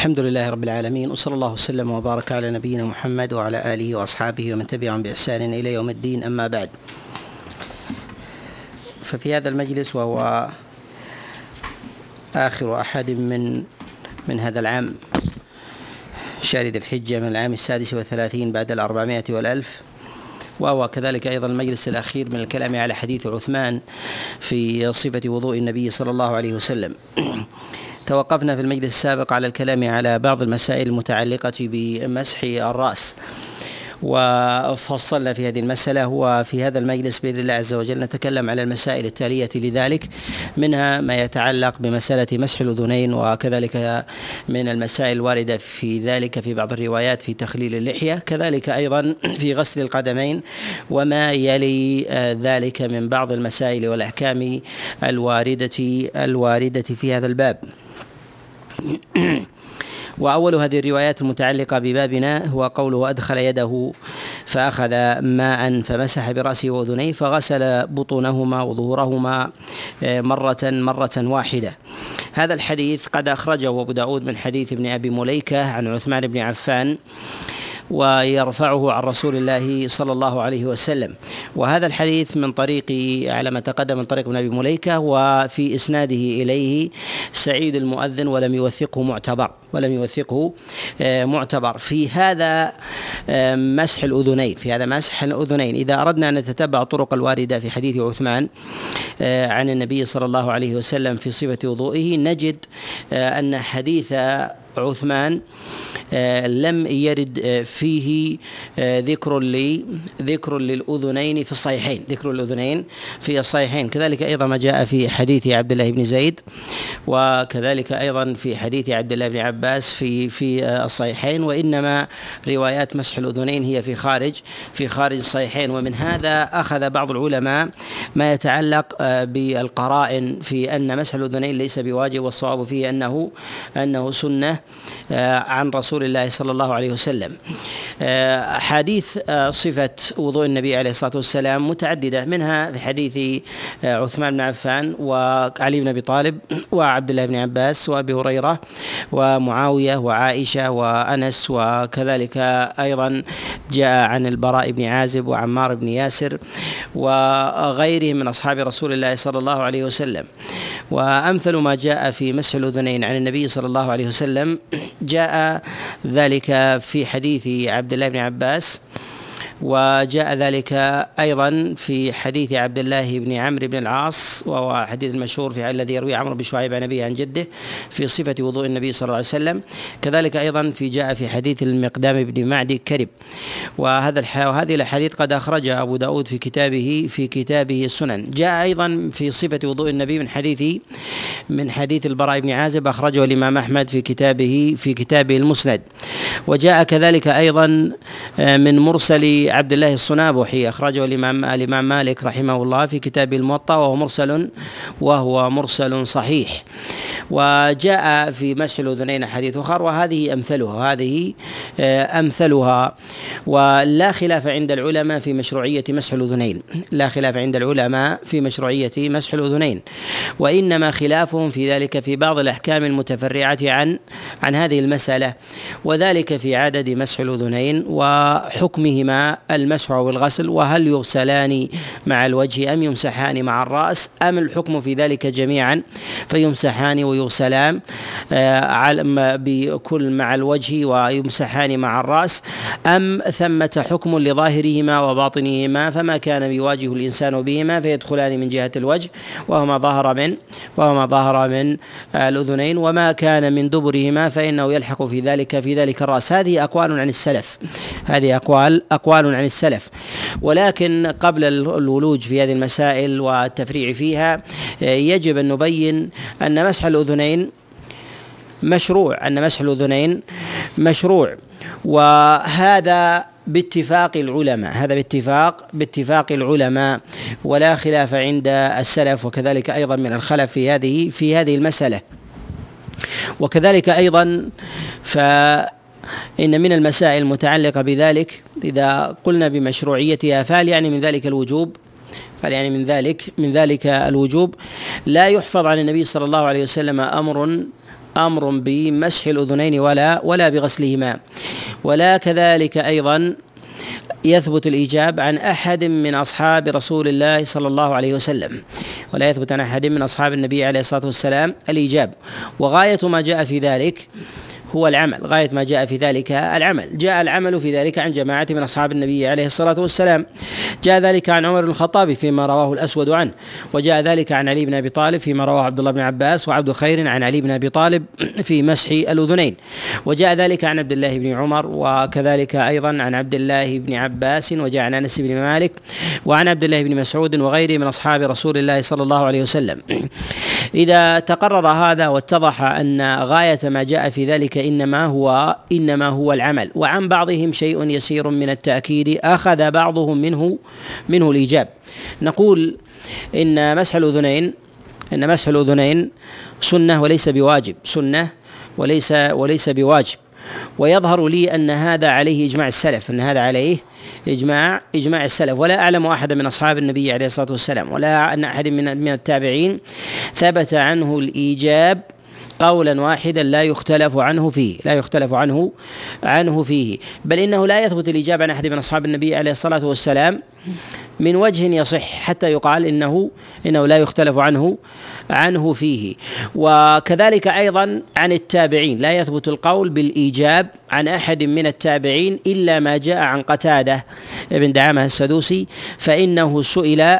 الحمد لله رب العالمين وصلى الله وسلم وبارك على نبينا محمد وعلى آله وأصحابه ومن تبعهم بإحسان إلى يوم الدين أما بعد. ففي هذا المجلس وهو آخر أحد من من هذا العام شارد الحجة من العام السادس والثلاثين بعد الأربعمائة والألف وهو كذلك أيضا المجلس الأخير من الكلام على حديث عثمان في صفة وضوء النبي صلى الله عليه وسلم. توقفنا في المجلس السابق على الكلام على بعض المسائل المتعلقة بمسح الرأس. وفصلنا في هذه المسألة وفي هذا المجلس بإذن الله عز وجل نتكلم على المسائل التالية لذلك منها ما يتعلق بمسألة مسح الأذنين وكذلك من المسائل الواردة في ذلك في بعض الروايات في تخليل اللحية كذلك أيضا في غسل القدمين وما يلي ذلك من بعض المسائل والأحكام الواردة الواردة في هذا الباب. وأول هذه الروايات المتعلقة ببابنا هو قوله أدخل يده فأخذ ماء فمسح برأسه وأذنيه فغسل بطونهما وظهورهما آه، مرة مرة واحدة. هذا الحديث قد أخرجه أبو داود من حديث ابن أبي مليكة عن عثمان بن عفان ويرفعه عن رسول الله صلى الله عليه وسلم. وهذا الحديث من طريق على ما تقدم من طريق ابن أبي مليكة وفي إسناده إليه سعيد المؤذن ولم يوثقه معتبر ولم يوثقه آه، معتبر. في هذا آه، مسح الأذنين في هذا مسح الأذنين. إذا أردنا أن نتتبع الطرق الواردة في حديث عثمان آه، عن النبي صلى الله عليه وسلم في صفة وضوئه نجد أن حديث عثمان آه، لم يرد آه، فيه آه، ذكر لي ذكر للأذنين في الصحيحين ذكر الأذنين في الصحيحين. كذلك أيضا ما جاء في حديث عبد الله بن زيد وكذلك أيضا في حديث عبد الله بن عباس في في الصحيحين وإنما روايات مسح الأذنين هي في خارج في خارج الصحيحين. ومن هذا أخذ بعض العلماء ما يتعلق بالقرائن في أن مسح الأذنين ليس بواجب والصواب فيه أنه أنه سنة. عن رسول الله صلى الله عليه وسلم. آه، حديث آه، صفة وضوء النبي عليه الصلاة والسلام متعددة منها في حديث آه، عثمان بن عفان وعلي بن أبي طالب وعبد الله بن عباس وأبي هريرة ومعاوية وعائشة وأنس وكذلك أيضا جاء عن البراء بن عازب وعمار بن ياسر وغيرهم من أصحاب رسول الله صلى الله عليه وسلم. وأمثل ما جاء في مسح الأذنين عن النبي صلى الله عليه وسلم. جاء ذلك في حديث عبد الله بن عباس. وجاء ذلك أيضا في حديث عبد الله بن عمرو بن العاص وهو حديث المشهور في الذي يروي عمرو بن شعيب عن أبيه عن جده في صفة وضوء النبي صلى الله عليه وسلم. كذلك أيضا في جاء في حديث المقدام بن معدي كرب وهذا وهذه الأحاديث قد أخرجها أبو داود في كتابه في كتابه السنن. جاء أيضا في صفة وضوء النبي من حديث من حديث البراء بن عازب أخرجه الإمام أحمد في كتابه في كتابه المسند. وجاء كذلك أيضا آه، من مرسل عبد الله الصنابحي أخرجه الإمام الإمام مالك رحمه الله في كتاب الموطأ وهو مرسل وهو مرسل صحيح. وجاء في مسح الأذنين حديث أخر وهذه أمثلها هذه آه، أمثلها. ولا خلاف عند العلماء في مشروعية مسح الأذنين. لا خلاف عند العلماء في مشروعية مسح الأذنين. وإنما خلافهم في ذلك في بعض الأحكام المتفرعة عن عن هذه المسألة. وذلك في عدد مسح الأذنين وحكمهما المسح والغسل وهل يغسلان مع الوجه أم يمسحان مع الرأس؟ أم الحكم في ذلك جميعا؟ فيمسحان ويغسلان آه، بكل مع الوجه ويمسحان مع الرأس. أم ثمة حكم لظاهرهما وباطنهما فما كان بيواجه الإنسان بهما فيدخلان من جهة الوجه وهو ما ظهر من وهو ما ظهر من الأذنين. وما كان من دبرهما فإنه يلحق في ذلك في ذلك الرأس. هذه أقوال عن السلف. هذه أقوال أقوال عن السلف. ولكن قبل الولوج في هذه المسائل والتفريع فيها يجب أن نبين أن مسح الأذنين مشروع أن مسح الأذنين مشروع. وهذا باتفاق العلماء هذا باتفاق باتفاق العلماء ولا خلاف عند السلف وكذلك أيضا من الخلف في هذه في هذه المسألة. وكذلك أيضا ف إن من المسائل المتعلقة بذلك إذا قلنا بمشروعيتها فهل يعني من ذلك الوجوب فهل يعني من ذلك من ذلك الوجوب. لا يحفظ عن النبي صلى الله عليه وسلم أمر أمر بمسح الأذنين ولا ولا بغسلهما. ولا كذلك أيضا يثبت الإيجاب عن أحد من أصحاب رسول الله صلى الله عليه وسلم. ولا يثبت عن أحد من أصحاب النبي عليه الصلاة والسلام الإيجاب. وغاية ما جاء في ذلك هو العمل غاية ما جاء في ذلك العمل. جاء العمل في ذلك عن جماعة من أصحاب النبي عليه الصلاة والسلام. جاء ذلك عن عمر الخطاب فيما رواه الأسود عنه وجاء ذلك عن علي بن أبي طالب فيما رواه عبد الله بن عباس وعبد خير عن علي بن أبي طالب في مسح الأذنين. وجاء ذلك عن عبد الله بن عمر وكذلك أيضا عن عبد الله بن عباس وجاء عن أنس بن مالك وعن عبد الله بن مسعود وغيره من أصحاب رسول الله صلى الله عليه وسلم. إذا تقرر هذا واتضح أن غاية ما جاء في ذلك إنما هو إنما هو العمل وعن بعضهم شيء يسير من التأكيد أخذ بعضهم منه منه الإيجاب. نقول إن مسح الاذنين إن مسح الأذنين سنة وليس بواجب سنة وليس وليس بواجب. ويظهر لي أن هذا عليه إجماع السلف أن هذا عليه إجماع إجماع السلف. ولا أعلم احدا من أصحاب النبي عليه الصلاة والسلام ولا أن أحد من من التابعين ثبت عنه الإيجاب قولا واحدا لا يختلف عنه فيه لا يختلف عنه عنه فيه. بل إنه لا يثبت الاجابه عن أحد من أصحاب النبي عليه الصلاة والسلام. من وجه يصح حتى يقال إنه إنه لا يختلف عنه عنه فيه. وكذلك أيضا عن التابعين لا يثبت القول بالإيجاب عن أحد من التابعين إلا ما جاء عن قتادة ابن دعامة السدوسي فإنه سئل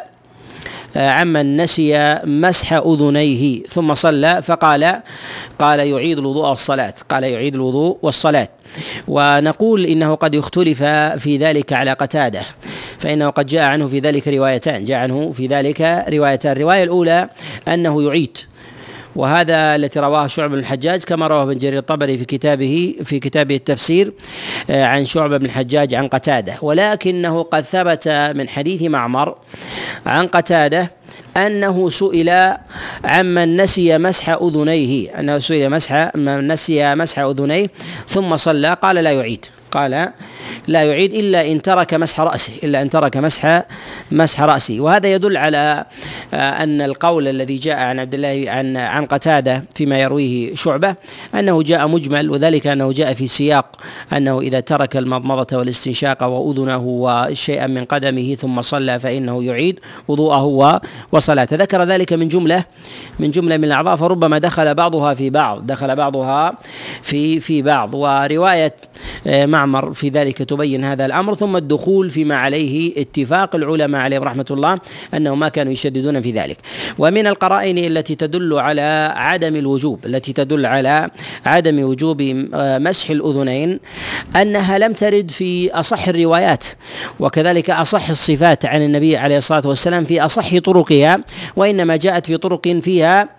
آه، عمن نسي مسح أذنيه ثم صلى فقال قال يعيد الوضوء والصلاة قال يعيد الوضوء والصلاة. ونقول إنه قد اختلف في ذلك على قتادة. فإنه قد جاء عنه في ذلك روايتان جاء عنه في ذلك روايتان. الرواية الأولى أنه يعيد وهذا التي رواه شعب بن الحجاج كما رواه ابن جرير الطبري في كتابه في كتابه التفسير آه، عن شعبة بن الحجاج عن قتادة. ولكنه قد ثبت من حديث معمر عن قتادة أنه سئل عمن نسي مسح أذنيه أنه سئل مسح من نسي مسح أذنيه ثم صلى قال لا يعيد. قال لا يعيد إلا إن ترك مسح رأسه إلا إن ترك مسح مسح رأسه. وهذا يدل على آه، أن القول الذي جاء عن عبد الله عن عن قتادة فيما يرويه شعبة أنه جاء مجمل وذلك أنه جاء في سياق أنه إذا ترك المضمضة والاستنشاق وأذنه وشيئا من قدمه ثم صلى فإنه يعيد وضوءه وصلاته ذكر ذلك من جملة من جملة من الأعضاء فربما دخل بعضها في بعض دخل بعضها في في بعض. ورواية آه، معمر في ذلك تبين هذا الأمر ثم الدخول فيما عليه اتفاق العلماء عليهم رحمة الله انه ما كانوا يشددون في ذلك. ومن القرائن التي تدل على عدم الوجوب التي تدل على عدم وجوب آه، مسح الأذنين أنها لم ترد في أصح الروايات وكذلك أصح الصفات عن النبي عليه الصلاة والسلام في أصح طرقها وإنما جاءت في طرق فيها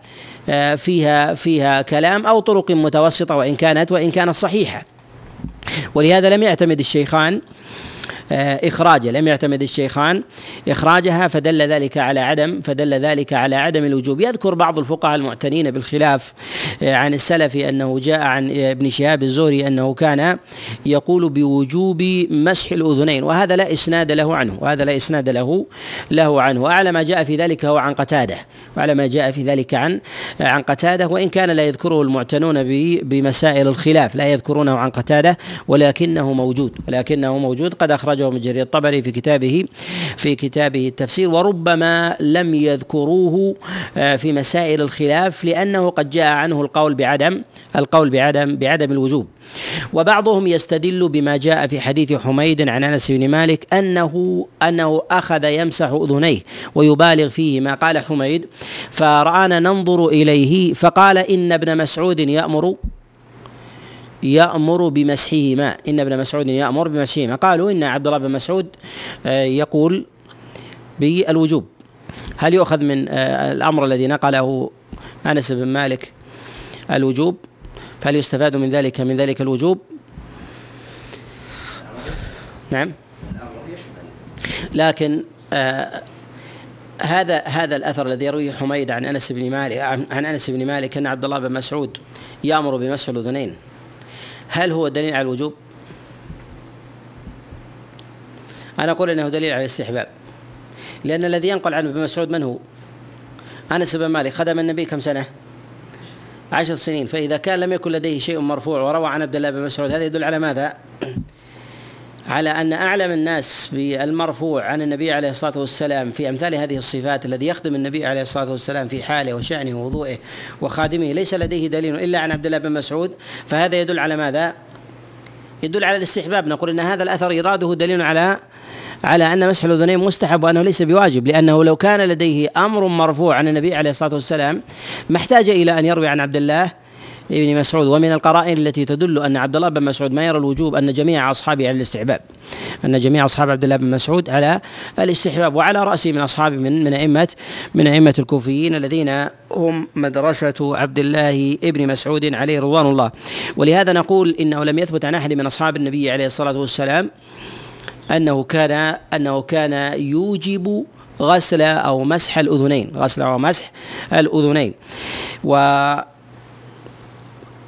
آه، فيها فيها كلام أو طرق متوسطة وإن كانت وإن كانت صحيحة. ولهذا لم يعتمد الشيخان إخراجه. لم يعتمد الشيخان. إخراجها فدل ذلك على عدم فدل ذلك على عدم الوجوب. يذكر بعض الفقهاء المعتنين بالخلاف آه، عن السلف أنه جاء عن ابن شهاب الزهري أنه كان يقول بوجوب مسح الأذنين وهذا لا إسناد له عنه وهذا لا إسناد له له عنه. وأعلى ما جاء في ذلك هو عن قتادة. وعلى ما جاء في ذلك عن عن قتاده. وإن كان لا يذكره المعتنون بمسائل الخلاف لا يذكرونه عن قتاده ولكنه موجود ولكنه موجود. قد أخرجه من جرير الطبري في كتابه في كتابه التفسير وربما لم يذكروه آه، في مسائل الخلاف لأنه قد جاء عنه القول بعدم القول بعدم بعدم الوجوب. وبعضهم يستدل بما جاء في حديث حميد عن أنس بن مالك انه أنه أخذ يمسح أذنيه ويبالغ فيه ما قال حميد. فرآنا ننظر إليه فقال إن ابن مسعود يأمر يأمر بمسحهما. إن ابن مسعود يأمر بمسحهما. قالوا إن عبد الله بن مسعود آه، يقول بالوجوب هل يؤخذ من آه، الأمر الذي نقله أنس بن مالك الوجوب؟ فهل يستفاد من ذلك من ذلك الوجوب؟ نعم. لكن آه هذا هذا الأثر الذي يرويه حميد عن أنس بن مالك عن أنس بن مالك إن عبد الله بن مسعود يأمر بمسح الأذنين. هل هو دليل على الوجوب؟ أنا أقول إنه دليل على الاستحباب لأن الذي ينقل عنه ابن مسعود من هو؟ أنس بن مالك خدم النبي كم سنة؟ عشر سنين فإذا كان لم يكن لديه شيء مرفوع وروى عن عبد الله بن مسعود هذا يدل على ماذا؟ على أن أعلم الناس بالمرفوع عن النبي عليه الصلاة والسلام في أمثال هذه الصفات الذي يخدم النبي عليه الصلاة والسلام في حاله وشأنه ووضوئه وخادمه ليس لديه دليل إلا عن عبد الله بن مسعود فهذا يدل على ماذا؟ يدل على الاستحباب نقول إن هذا الأثر ايراده دليل على على أن مسح الأذنين مستحب وأنه ليس بواجب لأنه لو كان لديه أمر مرفوع عن النبي عليه الصلاة والسلام ما احتاج إلى أن يروي عن عبد الله ابن مسعود. ومن القرائن التي تدل أن عبد الله بن مسعود ما يرى الوجوب أن جميع أصحابه على الاستحباب أن جميع أصحاب عبد الله بن مسعود على الاستحباب وعلى راسه من اصحابه من من أئمة من أئمة الكوفيين الذين هم مدرسة عبد الله ابن مسعود عليه رضوان الله. ولهذا نقول إنه لم يثبت عن أحد من أصحاب النبي عليه الصلاة والسلام أنه كان أنه كان يوجب غسل أو مسح الأذنين غسل أو مسح الأذنين. و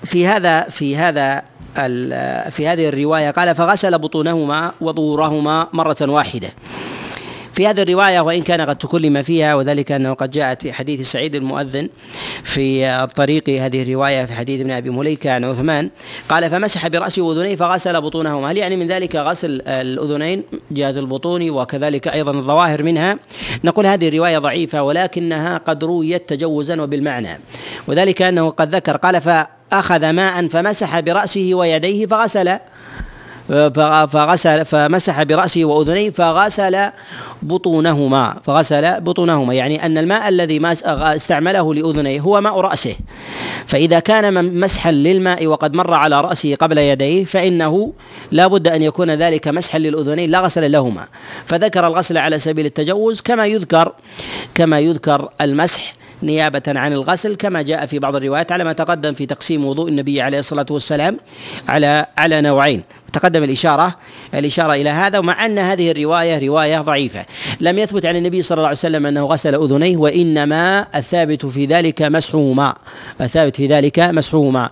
في هذا في هذا في هذه الرواية قال فغسل بطونهما وظهورهما مرة واحدة. في هذه الرواية وإن كان قد تكلم فيها وذلك أنه قد جاءت في حديث سعيد المؤذن في الطريق هذه الرواية في حديث ابن أبي مليكة عن عثمان قال فمسح براسه واذنيه فغسل بطونهما. هل يعني من ذلك غسل الأذنين جهه البطون وكذلك أيضا الظواهر منها؟ نقول هذه الرواية ضعيفة ولكنها قد رويت تجوزا وبالمعنى. وذلك أنه قد ذكر قال فاخذ ماء فمسح برأسه ويديه فغسل فغسل فمسح برأسه وأذنيه فغسل بطونهما فغسل بطونهما يعني أن الماء الذي استعمله لأذنيه هو ماء رأسه. فإذا كان مسحا للماء وقد مر على رأسه قبل يديه فإنه لا بد أن يكون ذلك مسحا للأذنين لا غسل لهما. فذكر الغسل على سبيل التجوز كما يذكر كما يذكر المسح نيابة عن الغسل كما جاء في بعض الروايات على ما تقدم في تقسيم وضوء النبي عليه الصلاة والسلام على على نوعين. تقدم الإشارة الإشارة إلى هذا ومع أن هذه الرواية رواية ضعيفة. لم يثبت عن النبي صلى الله عليه وسلم أنه غسل أذنيه وإنما الثابت في ذلك مسحهما الثابت في ذلك مسحهما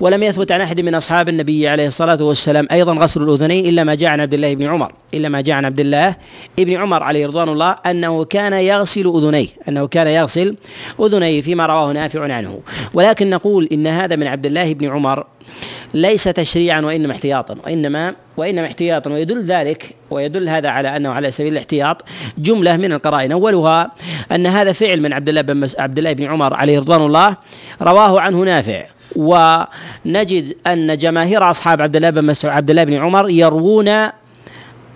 ولم يثبت عن أحد من أصحاب النبي عليه الصلاة والسلام أيضا غسل الأذنين إلا ما جاء عن عبد الله بن عمر. إلا ما جاء عن عبد الله بن عمر عليه رضوان الله أنه كان يغسل أذنيه أنه كان يغسل أذنيه فيما رواه نافع عنه. ولكن نقول إن هذا من عبد الله بن عمر ليس تشريعا وإنما احتياطا وإنما وإنما احتياطا ويدل ذلك ويدل هذا على أنه على سبيل الاحتياط جملة من القرائن. أولها أن هذا فعل من عبد الله بن عبد الله بن عمر عليه رضوان الله رواه عنه نافع. ونجد أن جماهير أصحاب عبد الله بن مسعود عبد الله بن عمر يروون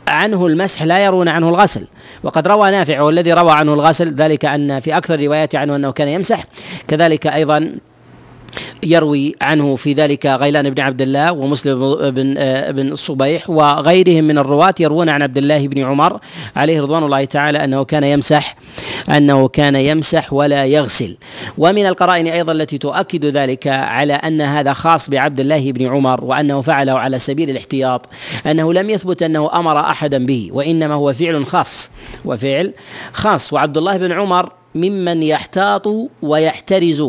عنه المسح لا يرون عنه الغسل. وقد روى نافع والذي روى عنه الغسل ذلك أن في أكثر الروايات عنه أنه كان يمسح. كذلك أيضا يروي عنه في ذلك غيلان بن عبد الله ومسلم بن آه، بن الصبيح وغيرهم من الرواة يروون عن عبد الله بن عمر عليه رضوان الله تعالى أنه كان يمسح أنه كان يمسح ولا يغسل. ومن القرائن أيضا التي تؤكد ذلك على أن هذا خاص بعبد الله بن عمر وأنه فعله على سبيل الاحتياط أنه لم يثبت أنه أمر احدا به وإنما هو فعل خاص وفعل خاص. وعبد الله بن عمر ممن يحتاط ويحترز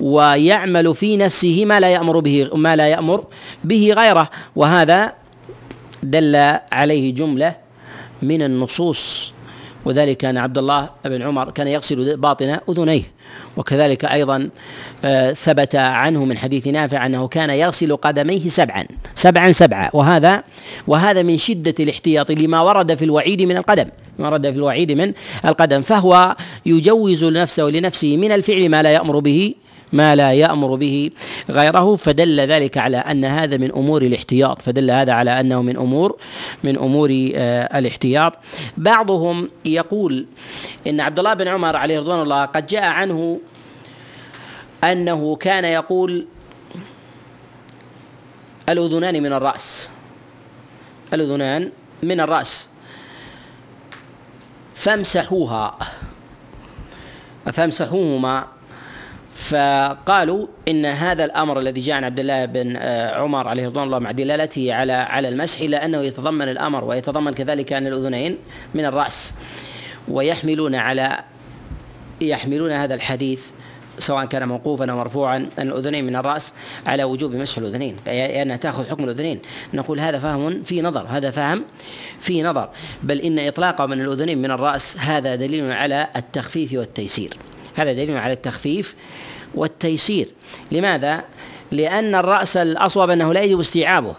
ويعمل في نفسه ما لا يأمر به ما لا يأمر به غيره. وهذا دل عليه جملة من النصوص. وذلك أن عبد الله بن عمر كان يغسل باطن أذنيه. وكذلك أيضا آه، ثبت عنه من حديث نافع أنه كان يغسل قدميه سبعا سبعا سبعا وهذا وهذا من شدة الاحتياط لما ورد في الوعيد من القدم ما ورد في الوعيد من القدم. فهو يجوز نفسه لنفسه من الفعل ما لا يأمر به ما لا يأمر به غيره فدل ذلك على أن هذا من أمور الاحتياط فدل هذا على أنه من أمور من أمور آه، الاحتياط. بعضهم يقول إن عبد الله بن عمر عليه رضوان الله قد جاء عنه أنه كان يقول الأذنان من الرأس الأذنان من الرأس فامسحوها فامسحوهما فقالوا إن هذا الأمر الذي جاء عن عبد الله بن آه، عمر عليه رضوان الله مع دلالته على على المسح الا انه يتضمن الأمر ويتضمن كذلك أن الأذنين من الرأس ويحملون على يحملون هذا الحديث سواء كان موقوفا أو مرفوعا أن الأذنين من الرأس على وجوب مسح الأذنين لانها تأخذ حكم الأذنين. نقول هذا فهم في نظر هذا فهم في نظر. بل إن إطلاقه من الأذنين من الرأس هذا دليل على التخفيف والتيسير. هذا دليل على التخفيف والتيسير. لماذا؟ لأن الرأس الأصوب أنه لا يجب استيعابه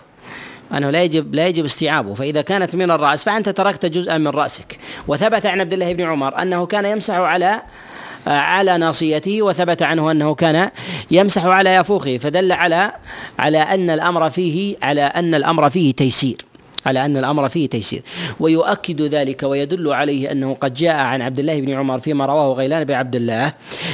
أنه لا يجب لا يجب استيعابه. فإذا كانت من الرأس فأنت تركت جزءا من رأسك. وثبت عن عبد الله بن عمر أنه كان يمسح على على ناصيته وثبت عنه أنه كان يمسح على يفوخه. فدل على على أن الأمر فيه على أن الأمر فيه تيسير. على أن الأمر فيه تيسير. ويؤكد ذلك ويدل عليه أنه قد جاء عن عبد الله بن عمر فيما رواه غيلان بن عبد الله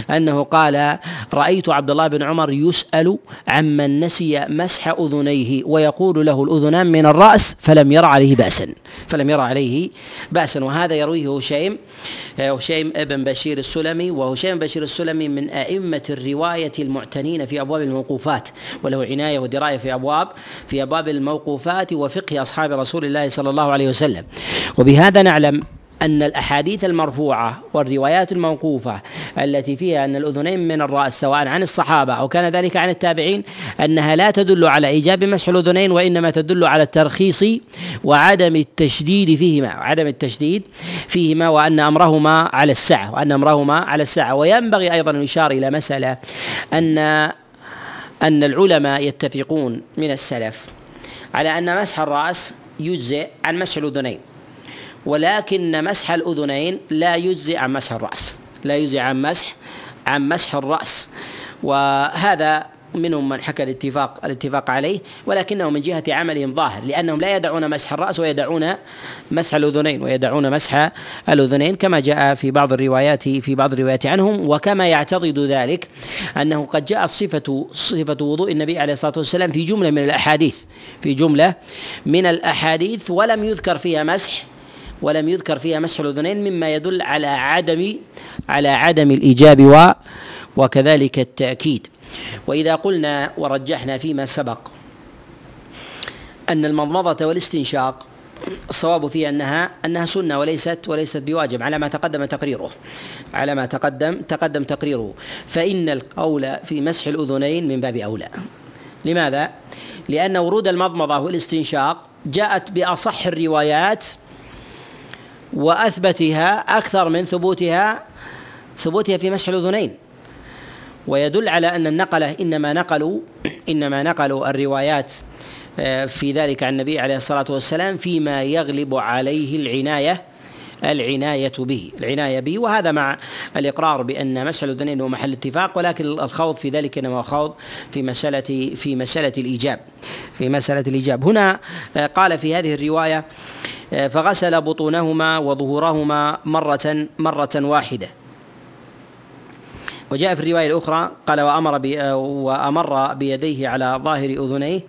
أنه قال رأيت عبد الله بن عمر يسأل عمن نسي مسح أذنيه ويقول له الأذنان من الرأس فلم ير عليه بأسا. فلم ير عليه بأسا. وهذا يرويه هشيم هشيم ابن بشير السلمي. وهشيم بشير السلمي من أئمة الرواية المعتنين في أبواب الموقوفات وله عناية ودراية في أبواب في أبواب الموقوفات وفقه أصحاب رسول الله صلى الله عليه وسلم. وبهذا نعلم أن الأحاديث المرفوعة والروايات الموقوفة التي فيها أن الأذنين من الرأس سواء عن الصحابة أو كان ذلك عن التابعين أنها لا تدل على إيجاب مسح الأذنين وإنما تدل على الترخيص وعدم التشديد فيهما عدم التشديد فيهما وأن أمرهما على السعة وأن أمرهما على السعة وينبغي أيضا أن يشار إلى مسألة أن أن العلماء يتفقون من السلف على أن مسح الرأس يجزئ عن مسح الأذنين. ولكن مسح الأذنين لا يجزئ عن مسح الرأس. لا يجزئ عن مسح عن مسح الرأس. وهذا منهم من حكى الاتفاق الاتفاق عليه ولكنه من جهة عملهم ظاهر لأنهم لا يدعون مسح الرأس ويدعون مسح الأذنين ويدعون مسح الأذنين كما جاء في بعض الروايات في بعض الروايات عنهم وكما يعتضد ذلك أنه قد جاءت صفة صفة وضوء النبي عليه الصلاة والسلام في جملة من الأحاديث في جملة من الأحاديث ولم يذكر فيها مسح ولم يذكر فيها مسح الأذنين مما يدل على عدم على عدم الإيجاب وكذلك التأكيد. وإذا قلنا ورجحنا فيما سبق أن المضمضة والاستنشاق الصواب فيها أنها أنها سنة وليست وليست بواجب على ما تقدم تقريره. على ما تقدم تقدم تقريره. فإن القول في مسح الأذنين من باب أولى. لماذا؟ لأن ورود المضمضة والاستنشاق جاءت بأصح الروايات وأثبتها أكثر من ثبوتها ثبوتها في مسح الأذنين. ويدل على أن النقلة إنما نقلوا إنما نقلوا الروايات آه، في ذلك عن النبي عليه الصلاة والسلام فيما يغلب عليه العنايه العناية به العناية به. وهذا مع الإقرار بأن مسح الأذنين هو محل اتفاق ولكن الخوض في ذلك إنما خوض في مسألة في مسألة الإيجاب في مسألة الإيجاب. هنا آه، قال في هذه الرواية آه، فغسل بطونهما وظهورهما مرة مرة واحدة. وجاء في الرواية الأخرى قال وأمر وأمر بيديه على ظاهر أذنيه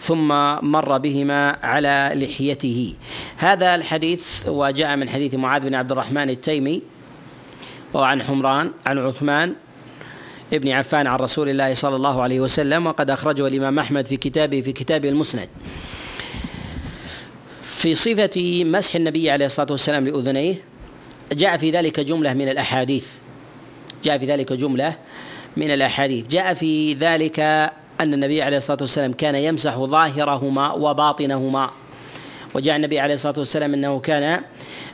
ثم مر بهما على لحيته. هذا الحديث وجاء من حديث معاذ بن عبد الرحمن التيمي وعن حمران عن عثمان ابن عفان عن رسول الله صلى الله عليه وسلم وقد أخرجه الإمام أحمد في كتابه في كتابه المسند. في صفة مسح النبي عليه الصلاة والسلام لأذنيه جاء في ذلك جملة من الأحاديث. جاء في ذلك جملة من الأحاديث. جاء في ذلك أن النبي عليه الصلاة والسلام كان يمسح ظاهرهما وباطنهما. وجاء النبي عليه الصلاة والسلام أنه كان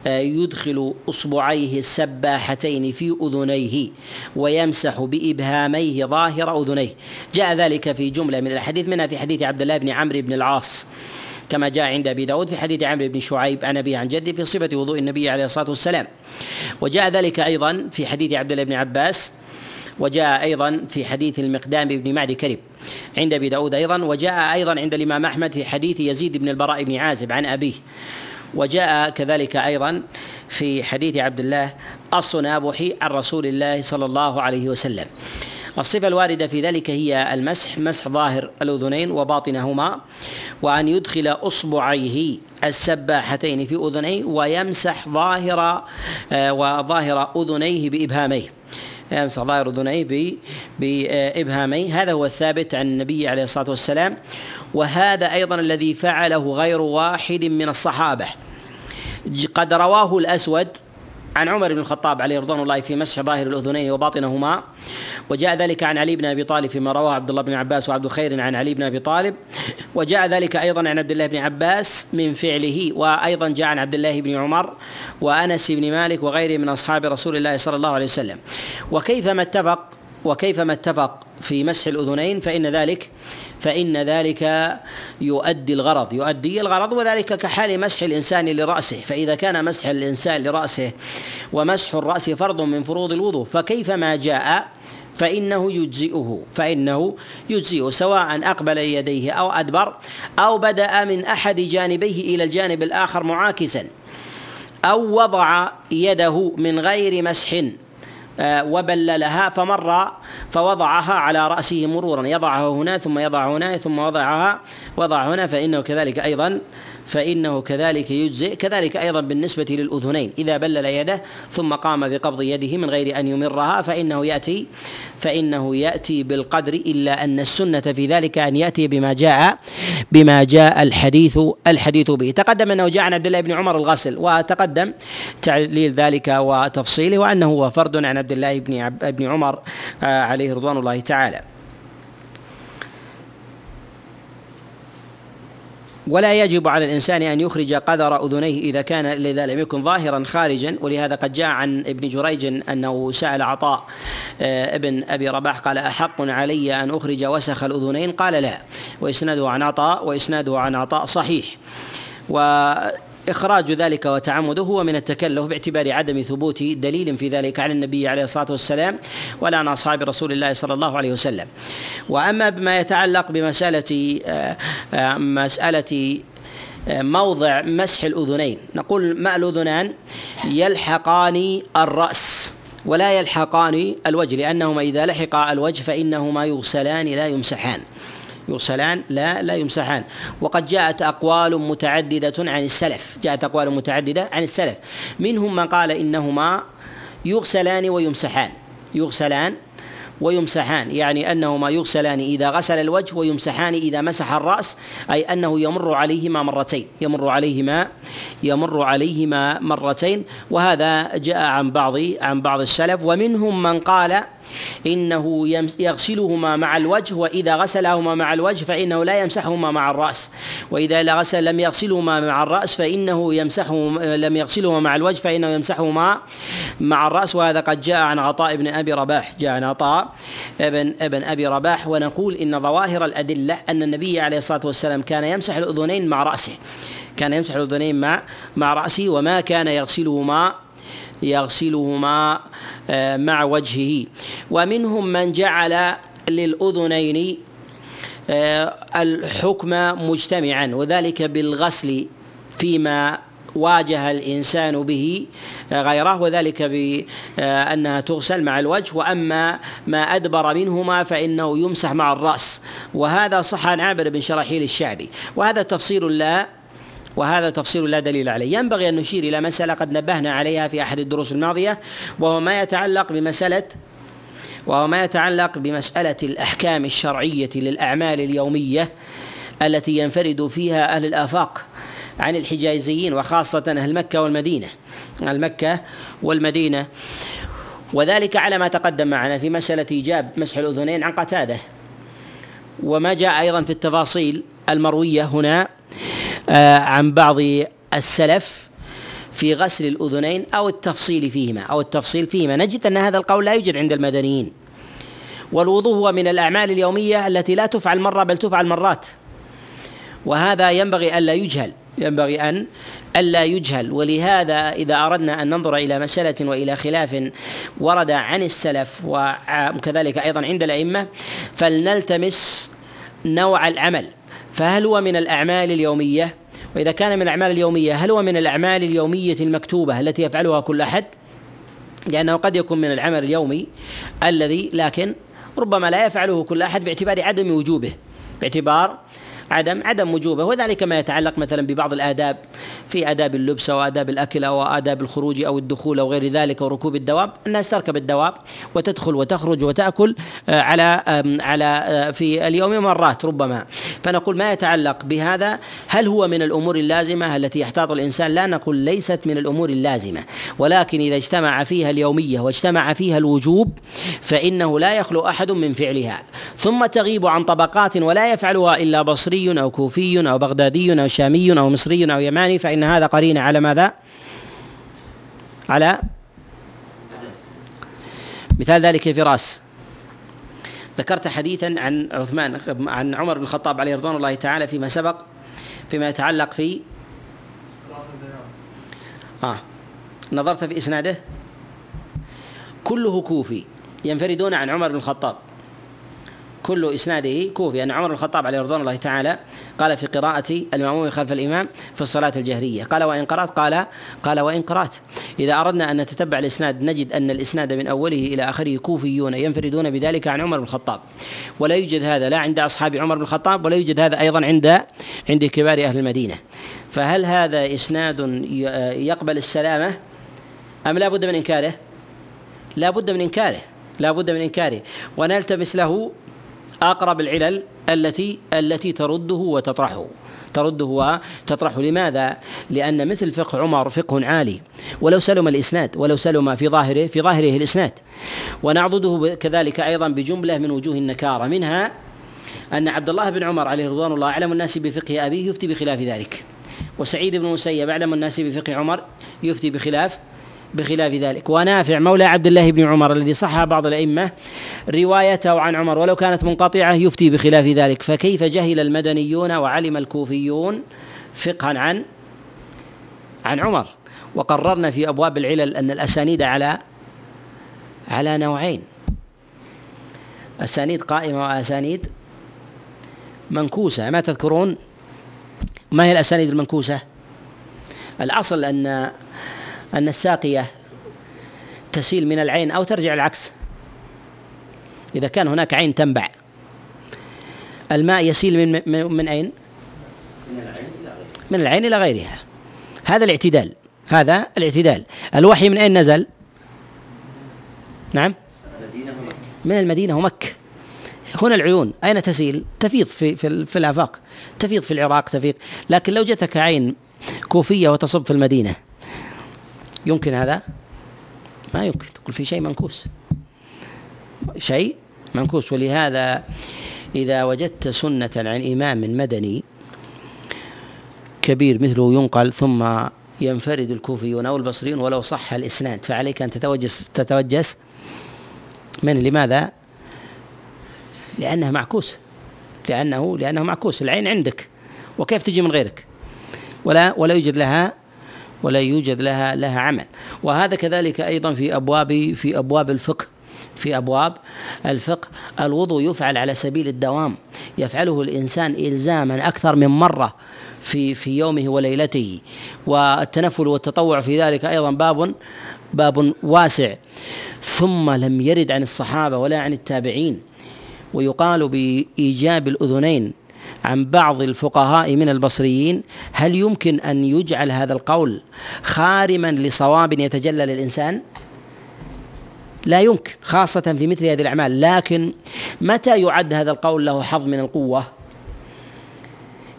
آه، يدخل أصبعيه السباحتين في أذنيه ويمسح بإبهاميه ظاهر أذنيه. جاء ذلك في جملة من الأحاديث منها في حديث عبد الله بن عمرو بن العاص. كما جاء عند أبي داود في حديث عمرو بن شعيب عن أبي عن جدي في صفة وضوء النبي عليه الصلاة والسلام. وجاء ذلك أيضا في حديث عبد الله بن عباس وجاء أيضا في حديث المقدام بن معدي كرب عند أبي داود أيضا وجاء أيضا عند الإمام أحمد في حديث يزيد بن البراء بن عازب عن أبيه. وجاء كذلك أيضا في حديث عبد الله الصنابحي عن رسول الله صلى الله عليه وسلم. الصفة الواردة في ذلك هي المسح مسح ظاهر الأذنين وباطنهما وأن يدخل إصبعيه السباحتين في أذنيه ويمسح ظاهر آه، وظاهر أذنيه بإبهاميه. يمسح ظاهر أذنيه بإبهاميه. هذا هو الثابت عن النبي عليه الصلاة والسلام. وهذا أيضا الذي فعله غير واحد من الصحابة. قد رواه الأسود عن عمر بن الخطاب عليه رضوان الله في مسح ظاهر الأذنين وباطنهما وجاء ذلك عن علي بن أبي طالب فيما رواه عبد الله بن عباس وعبد خير عن علي بن أبي طالب وجاء ذلك أيضا عن عبد الله بن عباس من فعله وأيضا جاء عن عبد الله بن عمر وأنس بن مالك وغيره من أصحاب رسول الله صلى الله عليه وسلم. وكيفما اتفق وكيفما اتفق في مسح الأذنين فإن ذلك فإن ذلك يؤدي الغرض يؤدي الغرض وذلك كحال مسح الإنسان لرأسه فإذا كان مسح الإنسان لرأسه ومسح الرأس فرض من فروض الوضوء فكيفما جاء فإنه يجزئه فإنه يجزئه سواء أقبل يديه أو أدبر أو بدأ من أحد جانبيه إلى الجانب الآخر معاكسا أو وضع يده من غير مسح. وبللها فمر فوضعها على رأسه مرورا. يضعها هنا ثم يضع هنا ثم وضعها وضع هنا فإنه كذلك أيضا فإنه كذلك يجزئ كذلك أيضا بالنسبة للأذنين. إذا بلل يده ثم قام بقبض يده من غير أن يمرها فإنه يأتي فإنه يأتي بالقدر إلا أن السنة في ذلك أن يأتي بما جاء بما جاء الحديث الحديث به. تقدم أنه جاء عن عبد الله بن عمر الغسل وتقدم تعليل ذلك وتفصيله وأنه هو فرد عن عبد الله بن بن عمر آه، عليه رضوان الله تعالى. ولا يجب على الإنسان أن يخرج قذر أذنيه إذا كان إذا لم يكن ظاهرا خارجا ولهذا قد جاء عن ابن جريج أنه سأل عطاء آه، ابن أبي رباح قال أحق علي أن أخرج وسخ الأذنين؟ قال لا. وإسناده عن عطاء وإسناده عن عطاء صحيح. و إخراج ذلك وتعمده هو من التكلف باعتبار عدم ثبوت دليل في ذلك عن النبي عليه الصلاة والسلام ولا عن أصحاب رسول الله صلى الله عليه وسلم. وأما بما يتعلق بمسألة آه، آه، مسألة آه، موضع مسح الأذنين نقول ماء الأذنان يلحقان الرأس ولا يلحقان الوجه لأنهما إذا لحق الوجه فإنهما يغسلان لا يمسحان. يغسلان لا لا يمسحان. وقد جاءت أقوال متعددة عن السلف. جاءت أقوال متعددة عن السلف. منهم من قال إنهما يغسلان ويمسحان. يغسلان ويمسحان. يعني أنهما يغسلان إذا غسل الوجه ويمسحان إذا مسح الرأس أي أنه يمر عليهما مرتين. يمر عليهما يمر عليهما مرتين. وهذا جاء عن بعض عن بعض السلف. ومنهم من قال إنه يغسلهما مع الوجه وإذا غسلهما مع الوجه فإنه لا يمسحهما مع الرأس. وإذا غسل لم يغسلهما مع الرأس فإنه يمسحه لم يغسلهما مع الوجه فإنه يمسحهما مع الرأس. وهذا قد جاء عن عطاء بن أبي رباح. جاء عن عطاء ابن ابن أبي رباح. ونقول إن ظواهر الأدلة أن النبي عليه الصلاة والسلام كان يمسح الأذنين مع رأسه. كان يمسح الأذنين مع مع رأسه وما كان يغسلهما يغسلهما آه، مع وجهه. ومنهم من جعل للأذنين آه، الحكم مجتمعا وذلك بالغسل فيما واجه الإنسان به غيره وذلك بأنها تغسل مع الوجه. وأما ما أدبر منهما فإنه يمسح مع الرأس. وهذا صح عن عامر بن شراحيل الشعبي. وهذا تفصيل لا وهذا تفصيل لا دليل عليه. ينبغي أن نشير إلى مسألة قد نبهنا عليها في أحد الدروس الماضية وهو ما يتعلق بمسألة وهو ما يتعلق بمسألة الأحكام الشرعية للأعمال اليومية التي ينفرد فيها أهل الآفاق عن الحجازيين وخاصة أهل مكة والمدينة. أهل مكة والمدينة. وذلك على ما تقدم معنا في مسألة إيجاب مسح الأذنين عن قتادة. وما جاء أيضا في التفاصيل المروية هنا عن بعض السلف في غسل الأذنين أو التفصيل فيهما أو التفصيل فيهما. نجد أن هذا القول لا يوجد عند المدنيين. والوضوء هو من الأعمال اليومية التي لا تفعل مرة بل تفعل مرات. وهذا ينبغي ألا يجهل ينبغي أن ألا يجهل. ولهذا إذا أردنا أن ننظر إلى مسألة وإلى خلاف ورد عن السلف وكذلك أيضا عند الأئمة فلنلتمس نوع العمل. فهل هو من الأعمال اليومية؟ وإذا كان من الأعمال اليومية هل هو من الأعمال اليومية المكتوبة التي يفعلها كل أحد؟ لأنه قد يكون من العمل اليومي الذي لكن ربما لا يفعله كل أحد باعتبار عدم وجوبه باعتبار عدم عدم وجوبه. وذلك ما يتعلق مثلا ببعض الآداب في آداب اللبس أو آداب الأكل أو آداب الخروج أو الدخول أو غير ذلك وركوب الدواب. الناس تركب الدواب وتدخل وتخرج وتأكل آه، على على آه، في اليوم مرات ربما. فنقول ما يتعلق بهذا هل هو من الأمور اللازمة التي يحتاط الإنسان؟ لا نقول ليست من الأمور اللازمة. ولكن إذا اجتمع فيها اليومية واجتمع فيها الوجوب فإنه لا يخلو أحد من فعلها. ثم تغيب عن طبقات ولا يفعلها إلا بصري أو كوفي أو بغدادي أو شامي أو مصري أو يماني فإن هذا قرينة على ماذا؟ على مثال ذلك فراس ذكرت حديثا عن عثمان عن عمر بن الخطاب عليه رضوان الله تعالى فيما سبق فيما يتعلق في آه نظرت في إسناده. كله كوفي ينفردون عن عمر بن الخطاب. كل إسناده كوفي. ان عمر بن الخطاب عليه رضوان الله تعالى قال في قراءة المأموم خلف الإمام في الصلاة الجهرية. قال وإن قرأت قال قال وإن قرأت إذا أردنا أن نتتبع الإسناد نجد أن الإسناد من أوله إلى آخره كوفيون ينفردون بذلك عن عمر بن الخطاب. ولا يوجد هذا لا عند أصحاب عمر بن الخطاب ولا يوجد هذا أيضا عند عند كبار أهل المدينة. فهل هذا إسناد يقبل السلامة؟ أم لا بد من إنكاره؟ لا بد من إنكاره لا بد من إنكاره. ونلتمس له أقرب العلل التي التي ترده وتطرحه. ترده وتطرحه لماذا؟ لأن مثل فقه عمر فقه عالي. ولو سلم الإسناد ولو سلم في ظاهره في ظاهره الإسناد. ونعضده كذلك أيضا بجملة من وجوه النكارة منها أن عبد الله بن عمر عليه رضوان الله أعلم الناس بفقه أبيه يفتي بخلاف ذلك. وسعيد بن المسيب أعلم الناس بفقه عمر يفتي بخلاف بخلاف ذلك. ونافع مولى عبد الله بن عمر الذي صح بعض الأئمة روايته عن عمر ولو كانت منقطعة يفتي بخلاف ذلك. فكيف جهل المدنيون وعلم الكوفيون فقها عن عن عمر؟ وقررنا في أبواب العلل أن الأسانيد على على نوعين. أسانيد قائمة وأسانيد منكوسة. ما تذكرون؟ ما هي الأسانيد المنكوسة؟ الأصل أن أن الساقية تسيل من العين أو ترجع العكس. إذا كان هناك عين تنبع الماء يسيل من من, من أين؟ من العين إلى غيرها. هذا الاعتدال. هذا الاعتدال. الوحي من أين نزل؟ نعم. من المدينة ومكة. هنا العيون. أين تسيل؟ تفيض في في, في الآفاق. تفيض في العراق تفيض. لكن لو جتك عين كوفية وتصب في المدينة يمكن هذا؟ ما يمكن تقول في شيء منكوس. شيء منكوس. ولهذا إذا وجدت سنة عن إمام مدني كبير مثله ينقل ثم ينفرد الكوفيون أو البصريون ولو صح الإسناد فعليك أن تتوجس تتوجس من؟ لماذا؟ لأنها معكوس. لأنه لأنه معكوس. العين عندك وكيف تجي من غيرك؟ ولا ولا يوجد لها ولا يوجد لها لها عمل. وهذا كذلك أيضا في أبواب في أبواب الفقه في أبواب الفقه. الوضوء يفعل على سبيل الدوام. يفعله الإنسان الزاما أكثر من مرة في في يومه وليلته. والتنفل والتطوع في ذلك أيضا باب باب واسع. ثم لم يرد عن الصحابة ولا عن التابعين. ويقال بإيجاب الأذنين. عن بعض الفقهاء من البصريين هل يمكن أن يجعل هذا القول خارما لصواب يتجلى للإنسان؟ لا يمكن خاصة في مثل هذه الأعمال لكن متى يعد هذا القول له حظ من القوة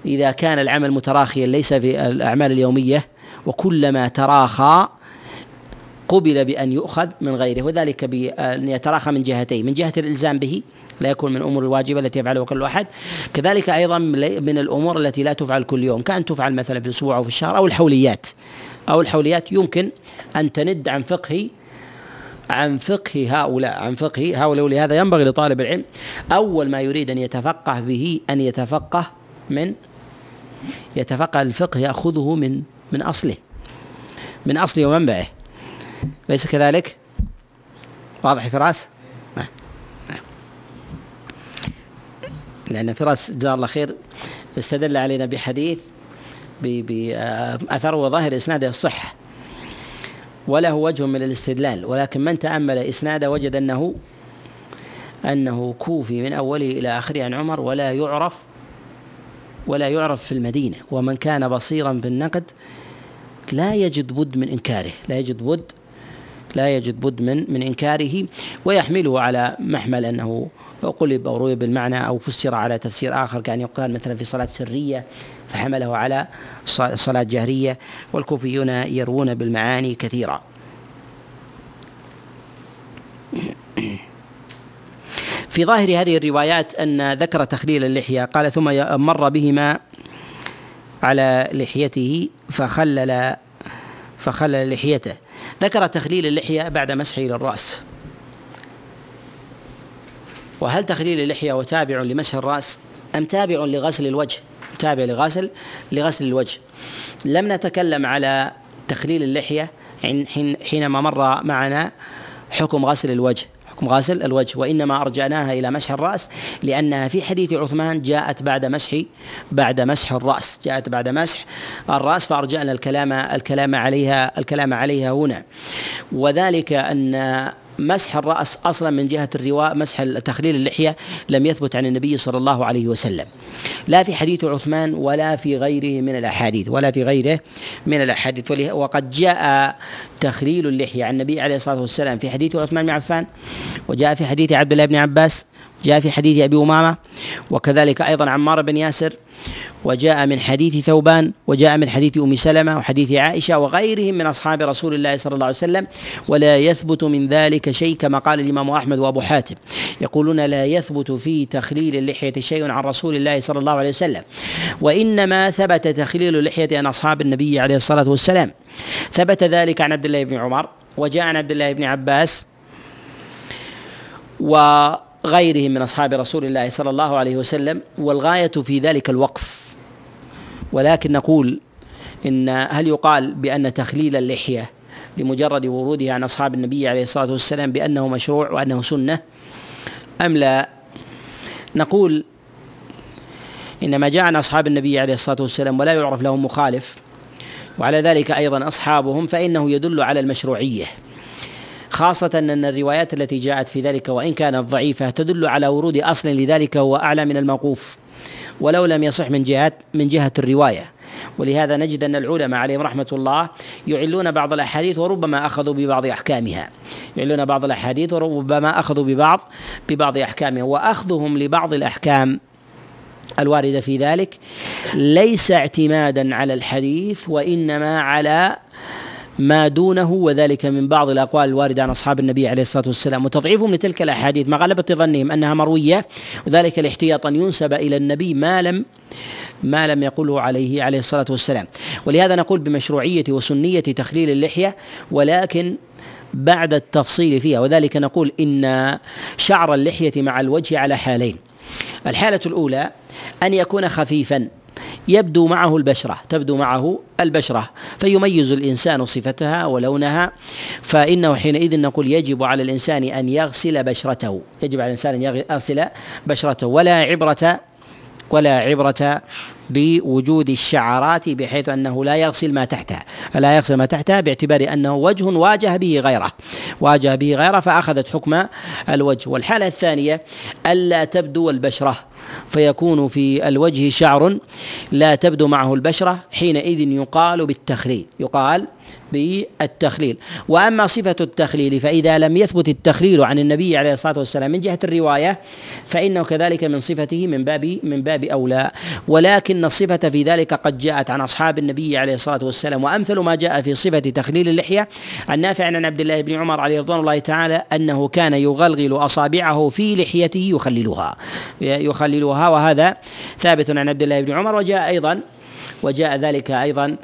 إذا كان العمل متراخيا ليس في الأعمال اليومية وكلما تراخى قبل بأن يؤخذ من غيره وذلك بأن يتراخى من جهتين من جهة الإلزام به لا يكون من الأمور الواجبة التي يفعلها كل أحد. كذلك أيضا من الأمور التي لا تفعل كل يوم كأن تفعل مثلا في الأسبوع أو في الشهر أو الحوليات. أو الحوليات يمكن أن تند عن فقه عن فقه هؤلاء عن فقه هؤلاء. ولهذا ينبغي لطالب العلم أول ما يريد أن يتفقه به أن يتفقه من؟ يتفقه الفقه يأخذه من من أصله من أصله ومنبعه. ليس كذلك؟ واضح فراس؟ لأن فراس جزاه الله خير استدل علينا بحديث بأثر وظاهر إسناده الصحة وله وجه من الاستدلال ولكن من تأمل إسناده وجد أنه أنه كوفي من أوله إلى آخره عن عمر ولا يعرف ولا يعرف في المدينة. ومن كان بصيرا بالنقد لا يجد بد من إنكاره لا يجد بد لا يجد بد من من إنكاره ويحمله على محمل أنه وقلب أو روي بالمعنى أو فسر على تفسير آخر كان يقال مثلا في صلاة سرية فحمله على صلاة جهرية والكوفيون يروون بالمعاني كثيرا. في ظاهر هذه الروايات أن ذكر تخليل اللحية قال ثم مر بهما على لحيته فخلل فخلل لحيته. ذكر تخليل اللحية بعد مسحه للرأس. وهل تخليل اللحية وتابع لمسح الرأس أم تابع لغسل الوجه؟ تابع لغسل لغسل الوجه. لم نتكلم على تخليل اللحية حينما مر معنا حكم غسل الوجه حكم غسل الوجه وإنما أرجعناها إلى مسح الرأس لأنها في حديث عثمان جاءت بعد مسح بعد مسح الرأس جاءت بعد مسح الرأس فأرجعنا الكلام الكلام عليها الكلام عليها هنا. وذلك أن مسح الرأس أصلا من جهة الرواء مسح تخليل اللحية لم يثبت عن النبي صلى الله عليه وسلم. لا في حديث عثمان ولا في غيره من الأحاديث ولا في غيره من الأحاديث. وقد جاء تخليل اللحية عن النبي عليه الصلاة والسلام. في حديث عثمان بن عفان وجاء في حديث عبد الله بن عباس جاء في حديث أبي أمامة وكذلك أيضا عمار بن ياسر وجاء من حديث ثوبان وجاء من حديث أم سلمة وحديث عائشة وغيرهم من أصحاب رسول الله صلى الله عليه وسلم ولا يثبت من ذلك شيء كما قال الإمام أحمد وأبو حاتم. يقولون لا يثبت في تخليل اللحية شيء عن رسول الله صلى الله عليه وسلم وإنما ثبت تخليل اللحية عن أصحاب النبي عليه الصلاة والسلام. ثبت ذلك عن عبد الله بن عمر وجاء عن عبد الله بن عباس وغيرهم من أصحاب رسول الله صلى الله عليه وسلم والغاية في ذلك الوقف. ولكن نقول إن هل يقال بأن تخليل اللحية لمجرد وروده عن أصحاب النبي عليه الصلاة والسلام بأنه مشروع وأنه سنة أم لا؟ نقول إنما جاء عن أصحاب النبي عليه الصلاة والسلام ولا يعرف لهم مخالف وعلى ذلك أيضا أصحابهم فإنه يدل على المشروعية. خاصة أن الروايات التي جاءت في ذلك وإن كانت ضعيفة تدل على ورود أصل لذلك هو أعلى من الموقوف ولو لم يصح من جهة من جهة الرواية. ولهذا نجد أن العلماء عليهم رحمة الله يعلون بعض الأحاديث وربما أخذوا ببعض أحكامها. يعلون بعض الأحاديث وربما أخذوا ببعض ببعض أحكامها وأخذهم لبعض الأحكام الواردة في ذلك. ليس اعتمادا على الحديث وإنما على ما دونه وذلك من بعض الأقوال الواردة عن أصحاب النبي عليه الصلاة والسلام. وتضعيفهم لتلك الأحاديث مع غلبه ظنهم أنها مروية وذلك الاحتياط ان ينسب إلى النبي ما لم ما لم يقله عليه عليه الصلاة والسلام. ولهذا نقول بمشروعية وسنية تخليل اللحية ولكن بعد التفصيل فيها. وذلك نقول إن شعر اللحية مع الوجه على حالين. الحالة الأولى أن يكون خفيفا. يبدو معه البشرة تبدو معه البشرة فيميز الإنسان صفتها ولونها فإنه حينئذ نقول يجب على الإنسان أن يغسل بشرته يجب على الإنسان أن يغسل بشرته ولا عبرة ولا عبرة بوجود الشعرات بحيث أنه لا يغسل ما تحتها لا يغسل ما تحتها باعتبار أنه وجه واجه به غيره واجه به غيره فأخذت حكم الوجه. والحالة الثانية ألا تبدو البشرة فيكون في الوجه شعر لا تبدو معه البشرة حينئذ يقال بالتخليل يقال بالتخليل. وأما صفة التخليل فإذا لم يثبت التخليل عن النبي عليه الصلاة والسلام من جهة الرواية فإنه كذلك من صفته من باب من باب أولى. ولكن الصفة في ذلك قد جاءت عن أصحاب النبي عليه الصلاة والسلام. وأمثل ما جاء في صفة تخليل اللحية عن نافع عن عبد الله بن عمر عليه رضوان الله تعالى أنه كان يغلغل أصابعه في لحيته يخللها يخللها وهذا ثابت عن عبد الله بن عمر. وجاء أيضا وجاء ذلك أيضا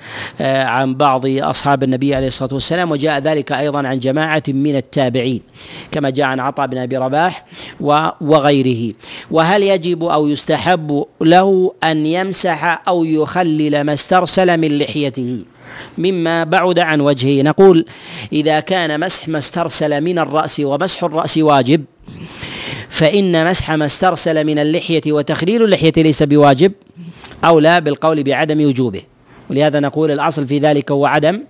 آه، عن بعض أصحاب النبي عليه الصلاة والسلام وجاء ذلك أيضا عن جماعة من التابعين كما جاء عن عطاء بن أبي رباح وغيره. وهل يجب أو يستحب له أن يمسح أو يخلل ما استرسل من لحيته؟ مما بعد عن وجهه. نقول إذا كان مسح ما استرسل من الرأس ومسح الرأس واجب فإن مسح ما استرسل من اللحية وتخليل اللحية ليس بواجب. أولى بالقول بعدم وجوبه. ولهذا نقول الأصل في ذلك هو عدم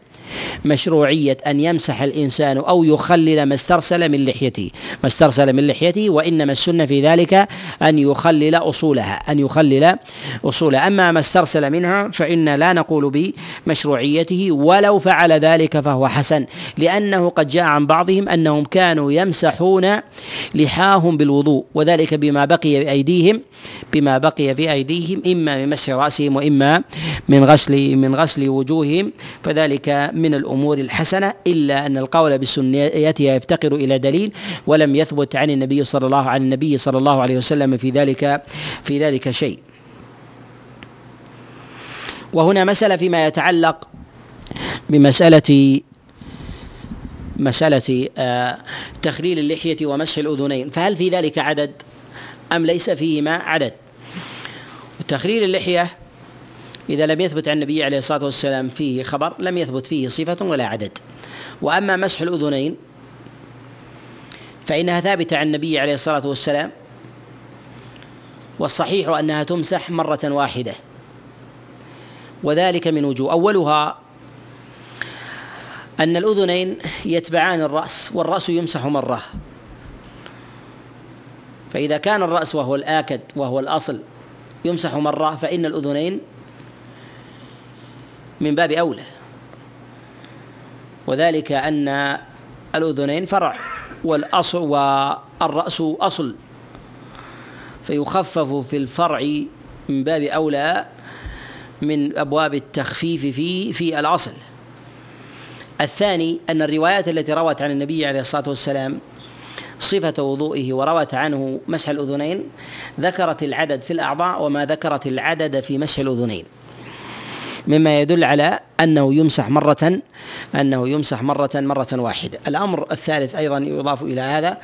مشروعية أن يمسح الإنسان أو يخلل ما استرسل من لحيته. ما استرسل من لحيته وإنما السنة في ذلك أن يخلل أصولها أن يخلل أصولها. أما ما استرسل منها فإن لا نقول بمشروعيته ولو فعل ذلك فهو حسن لأنه قد جاء عن بعضهم أنهم كانوا يمسحون لحاهم بالوضوء وذلك بما بقي بأيديهم بما بقي في أيديهم إما من مسح رأسهم وإما من غسل من غسل وجوههم. فذلك من الأمور الحسنة إلا أن القول بسنيتها يفتقر إلى دليل ولم يثبت عن النبي صلى الله عن النبي صلى الله عليه وسلم في ذلك في ذلك شيء. وهنا مسألة فيما يتعلق بمسألة مسألة آه، تخليل اللحية ومسح الأذنين. فهل في ذلك عدد أم ليس فيهما عدد؟ وتخليل اللحية إذا لم يثبت عن النبي عليه الصلاة والسلام فيه خبر لم يثبت فيه صفة ولا عدد. وأما مسح الأذنين فإنها ثابتة عن النبي عليه الصلاة والسلام والصحيح أنها تمسح مرة واحدة. وذلك من وجوه. أولها أن الأذنين يتبعان الرأس والرأس يمسح مرة. فإذا كان الرأس وهو الآكد وهو الأصل يمسح مرة فإن الأذنين من باب أولى وذلك أن الأذنين فرع والأصل والرأس أصل فيخفف في الفرع من باب أولى من أبواب التخفيف في في الأصل. الثاني أن الروايات التي روت عن النبي عليه الصلاة والسلام صفة وضوئه وروت عنه مسح الأذنين ذكرت العدد في الأعضاء وما ذكرت العدد في مسح الأذنين. مما يدل على أنه يمسح مرة أنه يمسح مرة مرة واحدة. الأمر الثالث أيضا يضاف إلى هذا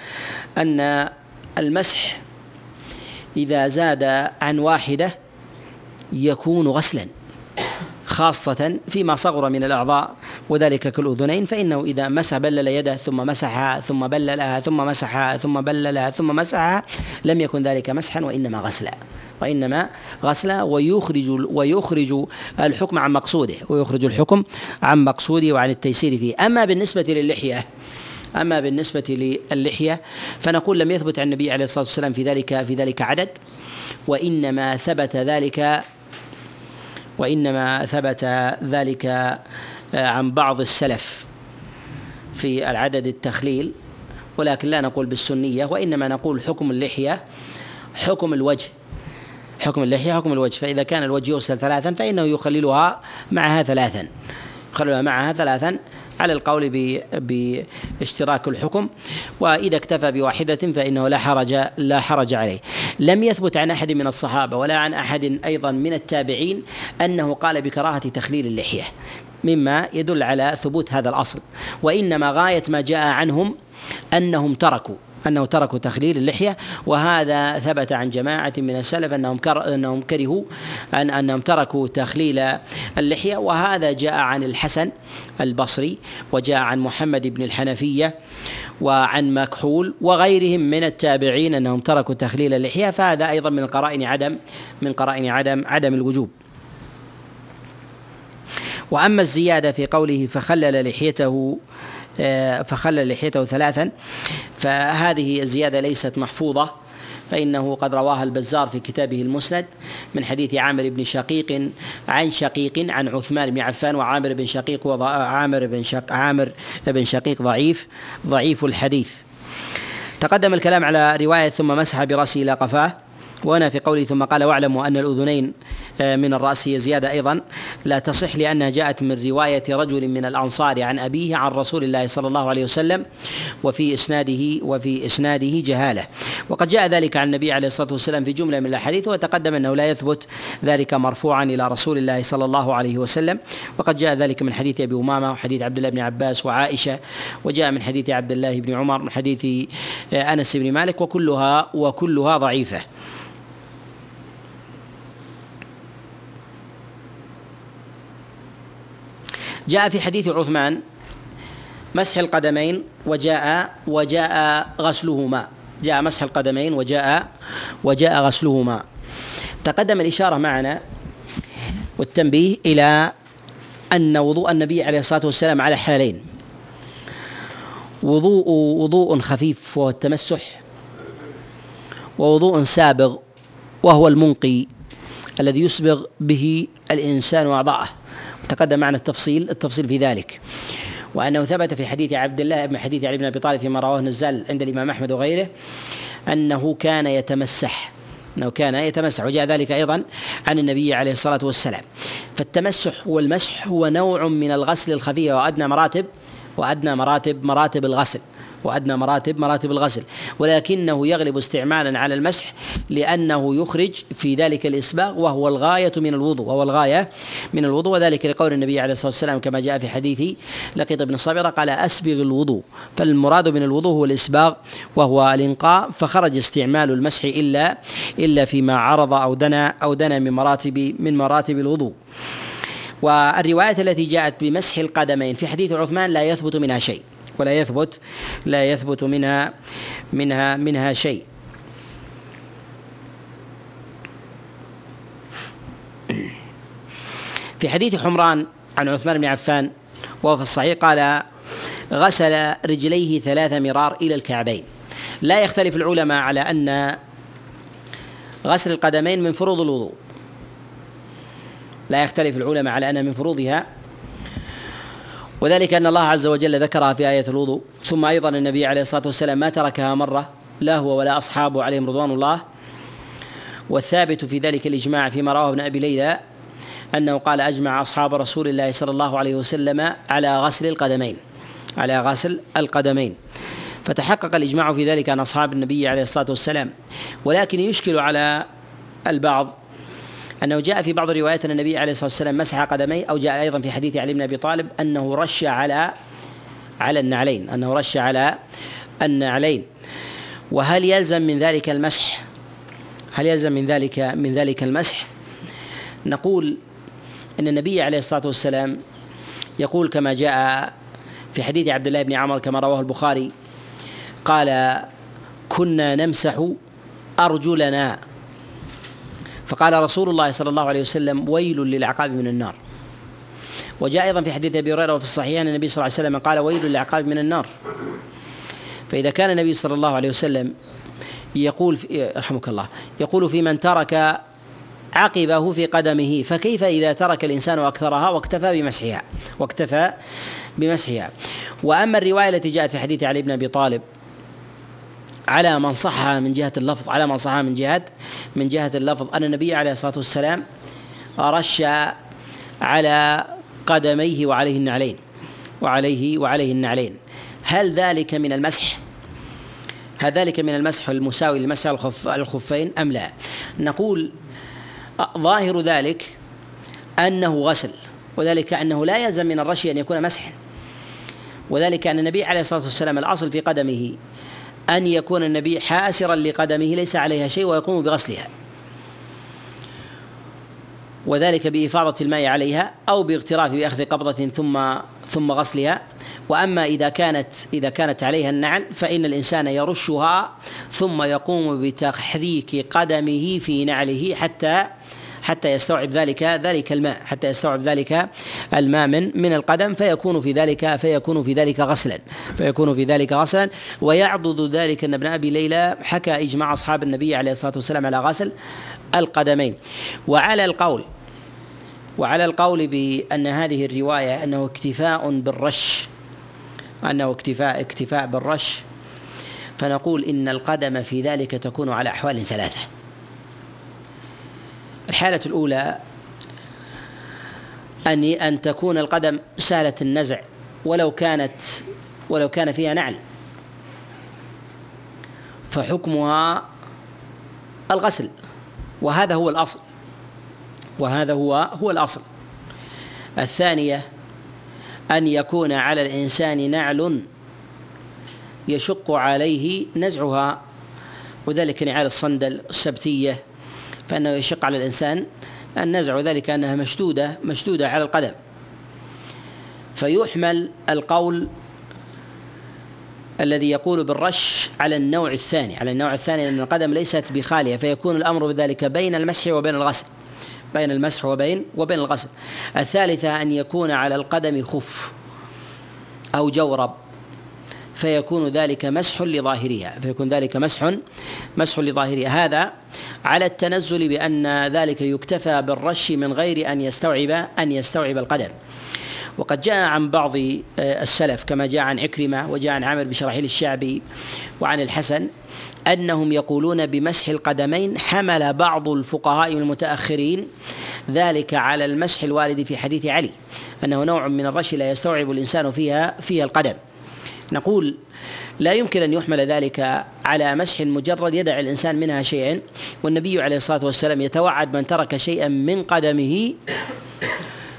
أن المسح إذا زاد عن واحدة يكون غسلا خاصة فيما صغر من الأعضاء وذلك كالأذنين فإنه إذا مسح بلل يده ثم مسحها ثم بللها ثم مسحها ثم بللها ثم مسحها لم يكن ذلك مسحا وإنما غسلا. وإنما غسلا ويخرج ويخرج الحكم عن مقصوده ويخرج الحكم عن مقصوده وعن التيسير فيه. أما بالنسبة للحية أما بالنسبة للحية فنقول لم يثبت عن النبي عليه الصلاة والسلام في ذلك في ذلك عدد وإنما ثبت ذلك وإنما ثبت ذلك آه، عن بعض السلف في العدد التخليل. ولكن لا نقول بالسنية وإنما نقول حكم اللحية حكم الوجه. حكم اللحية حكم الوجه فإذا كان الوجه يغسل ثلاثا فإنه يخللها معها ثلاثا يخللها معها ثلاثا على القول باشتراك الحكم وإذا اكتفى بواحدة فإنه لا حرج لا حرج عليه. لم يثبت عن أحد من الصحابة ولا عن أحد أيضا من التابعين أنه قال بكراهة تخليل اللحية مما يدل على ثبوت هذا الأصل. وإنما غاية ما جاء عنهم أنهم تركوا أنه تركوا تخليل اللحية وهذا ثبت عن جماعة من السلف أنهم أنهم كرهوا ان أنهم تركوا تخليل اللحية. وهذا جاء عن الحسن البصري وجاء عن محمد بن الحنفية وعن مكحول وغيرهم من التابعين أنهم تركوا تخليل اللحية. فهذا أيضا من قرائن عدم من قرائن عدم عدم الوجوب. وأما الزيادة في قوله فخلل لحيته فخلل لحيته ثلاثا. فهذه الزيادة ليست محفوظة فإنه قد رواها البزار في كتابه المسند من حديث عامر بن شقيق عن شقيق عن عثمان بن عفان وعامر بن شقيق وعامر بن شق عامر بن شقيق ضعيف ضعيف الحديث. تقدم الكلام على رواية ثم مسح برأسه إلى قفاه. وهنا في قوله ثم قال واعلموا أن الأذنين آه، من الرأس هي زيادة أيضا. لا تصح لأنها جاءت من رواية رجل من الأنصار عن أبيه عن رسول الله صلى الله عليه وسلم وفي إسناده وفي إسناده جهالة. وقد جاء ذلك عن النبي عليه الصلاة والسلام في جملة من الأحاديث وتقدم أنه لا يثبت ذلك مرفوعا إلى رسول الله صلى الله عليه وسلم. وقد جاء ذلك من حديث أبي أمامة وحديث عبد الله بن عباس وعائشة وجاء من حديث عبد الله بن عمر من حديث آه، أنس بن مالك وكلها وكلها ضعيفة. جاء في حديث عثمان مسح القدمين وجاء وجاء غسلهما. جاء مسح القدمين وجاء وجاء غسلهما. تقدم الإشارة معنا والتنبيه إلى أن وضوء النبي عليه الصلاة والسلام على حالين. وضوء وضوء خفيف وهو التمسح ووضوء سابغ وهو المنقي الذي يسبغ به الإنسان أعضاءه تقدم معنا التفصيل التفصيل في ذلك. وأنه ثبت في حديث عبد الله بن حديث علي بن أبي طالب فيما رواه النزال عند الإمام أحمد وغيره أنه كان يتمسح أنه كان يتمسح. وجاء ذلك أيضا عن النبي عليه الصلاة والسلام. فالتمسح والمسح هو نوع من الغسل الخفيف وأدنى مراتب وأدنى مراتب مراتب الغسل. وأدنى مراتب مراتب الغسل. ولكنه يغلب استعمالا على المسح لأنه يخرج في ذلك الإسباغ وهو الغاية من الوضوء وهو الغاية من الوضوء وذلك لقول النبي عليه الصلاة والسلام كما جاء في حديث لقيط بن صبرة قال أسبغ الوضوء. فالمراد من الوضوء هو الإسباغ وهو الإنقاء فخرج استعمال المسح إلا إلا فيما عرض أو دنا أو دنا من مراتب من مراتب الوضوء. والرواية التي جاءت بمسح القدمين في حديث عثمان لا يثبت منها شيء. ولا يثبت لا يثبت منها منها منها شيء. في حديث حمران عن عثمان بن عفان وهو في الصحيح قال غسل رجليه ثلاث مرار إلى الكعبين لا يختلف العلماء على أن غسل القدمين من فروض الوضوء. لا يختلف العلماء على أنها من فروضها وذلك أن الله عز وجل ذكرها في آية الوضوء. ثم أيضا النبي عليه الصلاة والسلام ما تركها مرة لا هو ولا أصحابه عليهم رضوان الله. والثابت في ذلك الإجماع فيما رواه ابن أبي ليلى أنه قال أجمع أصحاب رسول الله صلى الله عليه وسلم على غسل القدمين على غسل القدمين. فتحقق الإجماع في ذلك عن أصحاب النبي عليه الصلاة والسلام. ولكن يشكل على البعض أنه جاء في بعض الروايات أن النبي عليه الصلاة والسلام مسح قدميه أو جاء أيضا في حديث علي بن أبي طالب أنه رش على على النعلين أنه رش على النعلين. وهل يلزم من ذلك المسح؟ هل يلزم من ذلك من ذلك المسح؟ نقول أن النبي عليه الصلاة والسلام يقول كما جاء في حديث عبد الله بن عمر كما رواه البخاري قال كنا نمسح أرجلنا فقال رسول الله صلى الله عليه وسلم ويل للعقاب من النار. وجاء أيضا في حديث أبي هريرة وفي الصحيحين النبي صلى الله عليه وسلم قال ويل للعقاب من النار. فإذا كان النبي صلى الله عليه وسلم يقول رحمك الله يقول في من ترك عقبه في قدمه فكيف إذا ترك الإنسان أكثرها واكتفى بمسحها؟ واكتفى بمسحها. وأما الرواية التي جاءت في حديث علي بن أبي طالب على من صحها من جهة اللفظ على من صحها من جهة من جهة اللفظ أن النبي عليه الصلاة والسلام رش على قدميه وعليه النعلين وعليه وعليه النعلين هل ذلك من المسح؟ هل ذلك من المسح المساوي لمسح الخف الخفين أم لا؟ نقول ظاهر ذلك أنه غسل وذلك أنه لا يلزم من الرش أن يكون مسحا وذلك أن النبي عليه الصلاة والسلام الأصل في قدمه أن يكون النبي حاسرا لقدمه ليس عليها شيء ويقوم بغسلها. وذلك بإفاضة الماء عليها أو باغتراف بأخذ قبضة ثم ثم غسلها. وأما إذا كانت إذا كانت عليها النعل فإن الإنسان يرشها ثم يقوم بتحريك قدمه في نعله حتى حتى يستوعب ذلك ذلك الماء. حتى يستوعب ذلك الماء من من القدم فيكون في ذلك فيكون في ذلك غسلا. فيكون في ذلك غسلا. ويعضد ذلك إن ابن أبي ليلى حكى إجماع أصحاب النبي عليه الصلاة والسلام على غسل القدمين. وعلى القول وعلى القول بأن هذه الرواية أنه اكتفاء بالرش أنه اكتفاء اكتفاء بالرش فنقول إن القدم في ذلك تكون على أحوال ثلاثة. الحالة الأولى أن أن تكون القدم سهلة النزع ولو كانت ولو كان فيها نعل فحكمها الغسل وهذا هو الأصل وهذا هو هو الأصل. الثانية أن يكون على الإنسان نعل يشق عليه نزعها وذلك نعال الصندل السبتية فإنه يشق على الإنسان النزع وذلك أنها مشدودة مشدودة على القدم. فيحمل القول الذي يقول بالرش على النوع الثاني على النوع الثاني أن القدم ليست بخالية فيكون الأمر بذلك بين المسح وبين الغسل بين المسح وبين وبين الغسل. الثالثة أن يكون على القدم خف أو جورب. فيكون ذلك مسح لظاهرها فيكون ذلك مسح مسح لظاهرها. هذا على التنزل بأن ذلك يكتفى بالرش من غير أن يستوعب أن يستوعب القدم وقد جاء عن بعض آه، السلف كما جاء عن عكرمة وجاء عن عامر بن شرحيل الشعبي وعن الحسن أنهم يقولون بمسح القدمين حمل بعض الفقهاء المتأخرين ذلك على المسح الوارد في حديث علي أنه نوع من الرش لا يستوعب الإنسان فيها فيها القدم نقول لا يمكن أن يحمل ذلك على مسح مجرد يدع الإنسان منها شيئا. والنبي عليه الصلاة والسلام يتوعد من ترك شيئا من قدمه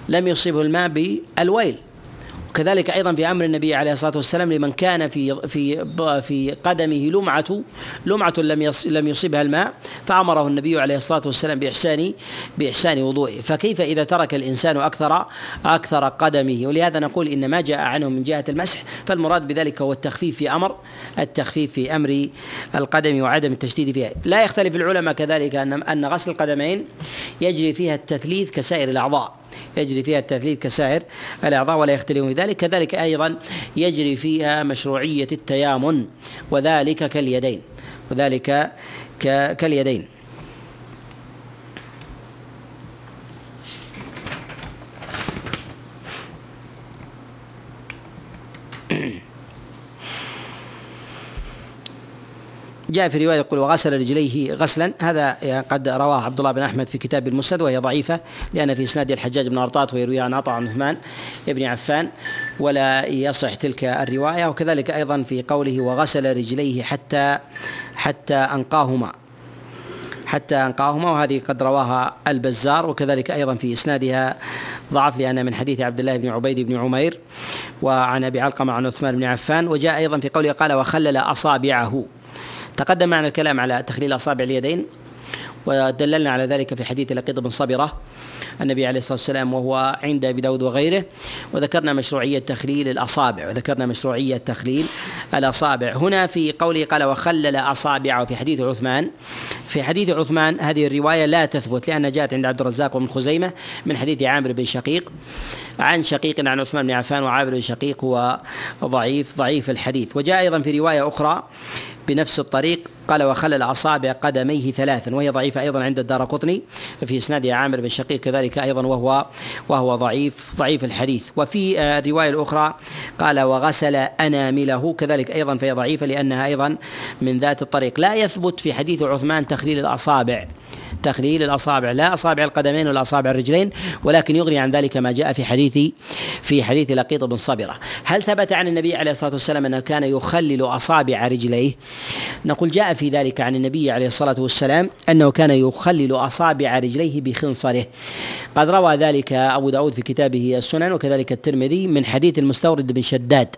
لم يصيبه الماء بالويل. وكذلك أيضا في أمر النبي عليه الصلاة والسلام لمن كان في في في قدمه لمعه لمعة لم لم يصبها الماء فأمره النبي عليه الصلاة والسلام باحسان بإحسان وضوئه. فكيف إذا ترك الإنسان أكثر أكثر قدمه؟ ولهذا نقول إن ما جاء عنه من جهة المسح فالمراد بذلك هو التخفيف في أمر التخفيف في أمر القدم وعدم التشديد فيها. لا يختلف العلماء كذلك ان أن غسل القدمين يجري فيها التثليث كسائر الأعضاء. يجري فيها التثليث كسائر الأعضاء ولا يختلف في ذلك. كذلك أيضا يجري فيها مشروعية التيامن وذلك كاليدين وذلك كاليدين. جاء في رواية يقول وغسل رجليه غسلا. هذا قد رواه عبد الله بن أحمد في كتاب المسند وهي ضعيفة لأن في إسناد الحجاج بن ارطاط ويروي عن عطاء عن عثمان بن عفان ولا يصح تلك الرواية. وكذلك أيضا في قوله وغسل رجليه حتى حتى أنقاهما حتى أنقاهما وهذه قد رواها البزار. وكذلك أيضا في إسنادها ضعف لأن من حديث عبد الله بن عبيد بن عمير وعن أبي علقمة عن عثمان بن عفان. وجاء أيضا في قوله قال وخلل أصابعه. تقدم معنا الكلام على تخليل أصابع اليدين ودللنا على ذلك في حديث لقيط بن صبرة النبي عليه الصلاة والسلام وهو عند أبي داود وغيره وذكرنا مشروعية تخليل الأصابع وذكرنا مشروعية تخليل الأصابع. هنا في قوله قال وخلل أصابعه في حديث عثمان. في حديث عثمان هذه الرواية لا تثبت لأنها جاءت عند عبد الرزاق ومن خزيمة من حديث عامر بن شقيق. عن شقيق عن عثمان بن عفان وعامر بن شقيق هو ضعيف ضعيف الحديث. وجاء أيضا في رواية أخرى بنفس الطريق. قال وخلل اصابع قدميه ثلاثا وهي ضعيفة أيضا عند الدار قطني. في اسنادها عامر بن شقيق كذلك أيضا وهو وهو ضعيف ضعيف الحديث. وفي الروايه الاخرى قال وغسل أنامله كذلك أيضا فهي ضعيفة لأنها أيضا من ذات الطريق. لا يثبت في حديث عثمان تخليل الاصابع تخليل الأصابع لا أصابع القدمين ولا اصابع الرجلين ولكن يغني عن ذلك ما جاء في حديث في حديث لقيط بن صبرة. هل ثبت عن النبي عليه الصلاة والسلام أنه كان يخلل أصابع رجليه؟ نقول جاء في ذلك عن النبي عليه الصلاة والسلام أنه كان يخلل أصابع رجليه بخنصره. قد روى ذلك أبو داود في كتابه السنن وكذلك الترمذي من حديث المستورد بن شداد.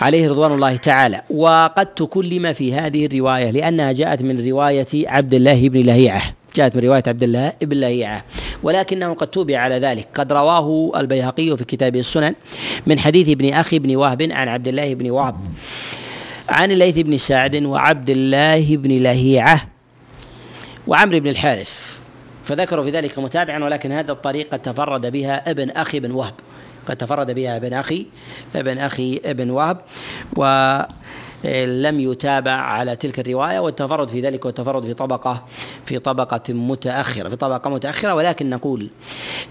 عليه رضوان الله تعالى. وقد تكلم في هذه الرواية لأنها جاءت من رواية عبد الله بن لهيعة. جاءت من رواية عبد الله بن لهيعة. ولكنه قد توبع على ذلك. قد رواه البيهقي في كتابه السنن من حديث ابن أخي بن وهب عن عبد الله بن وهب عن الليث بن سعد وعبد الله بن لهيعة وعمرو بن الحارث. فذكروا في ذلك متابعا ولكن هذه الطريقة تفرد بها ابن أخي بن وهب. قد تفرد بها ابن أخي ابن أخي ابن وهب و لم يتابع على تلك الرواية والتفرد في ذلك والتفرد في طبقة في طبقة متأخرة في طبقة متأخرة ولكن نقول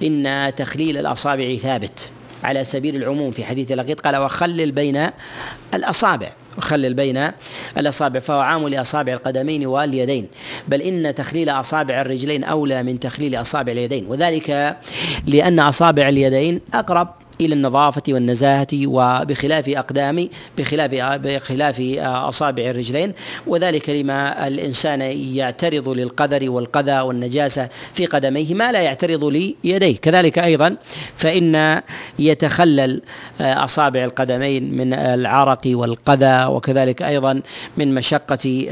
إن تخليل الأصابع ثابت على سبيل العموم في حديث لقيط قال وخلل بين الأصابع وخلل بين الأصابع فهو عام لأصابع القدمين واليدين بل إن تخليل أصابع الرجلين أولى من تخليل أصابع اليدين وذلك لأن أصابع اليدين أقرب إلى النظافة والنزاهة وبخلاف أقدام بخلاف بخلاف أصابع الرجلين. وذلك لما الإنسان يعترض للقدر والقذى والنجاسة في قدميه ما لا يعترض ليديه. كذلك أيضا فإن يتخلل أصابع القدمين من العرق والقذى وكذلك أيضا من مشقة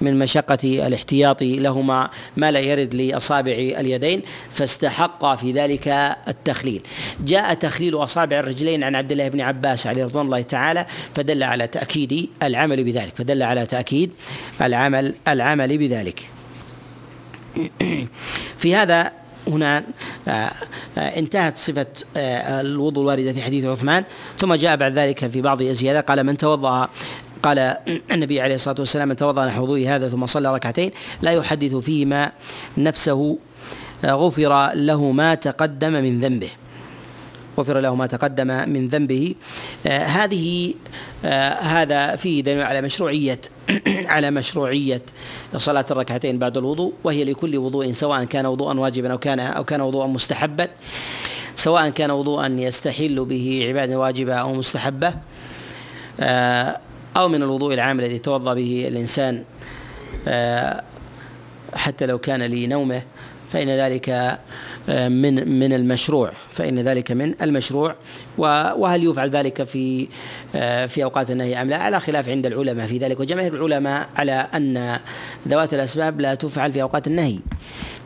من مشقة الاحتياط لهما ما لا يرد لأصابع اليدين. فاستحق في ذلك التخليل. جاء تخليل تخليل أصابع الرجلين عن عبد الله بن عباس عليه رضوان الله تعالى فدل على تأكيد العمل بذلك فدل على تأكيد العمل العمل بذلك. في هذا هنا آه، آه، انتهت صفة آه، الوضوء الواردة في حديث عثمان ثم جاء بعد ذلك في بعض الزيادة قال من توضأ قال النبي عليه الصلاة والسلام من توضأ نحو وضوء هذا ثم صلى ركعتين لا يحدث فيهما نفسه غفر له ما تقدم من ذنبه. غفر له ما تقدم من ذنبه. آه هذه آه هذا فيه دليل على مشروعية على مشروعية صلاة الركعتين بعد الوضوء وهي لكل وضوء سواء كان وضوءا واجبا أو كان أو كان وضوءا مستحبا سواء كان وضوءا يستحل به عبادة واجبة أو مستحبة آه، أو من الوضوء العام الذي يتوضأ به الإنسان حتى لو كان لنومه فإن ذلك من من المشروع فإن ذلك من المشروع وهل يفعل ذلك في في أوقات النهي أم لا؟ على خلاف عند العلماء في ذلك. وجماهير العلماء على أن ذوات الأسباب لا تفعل في أوقات النهي.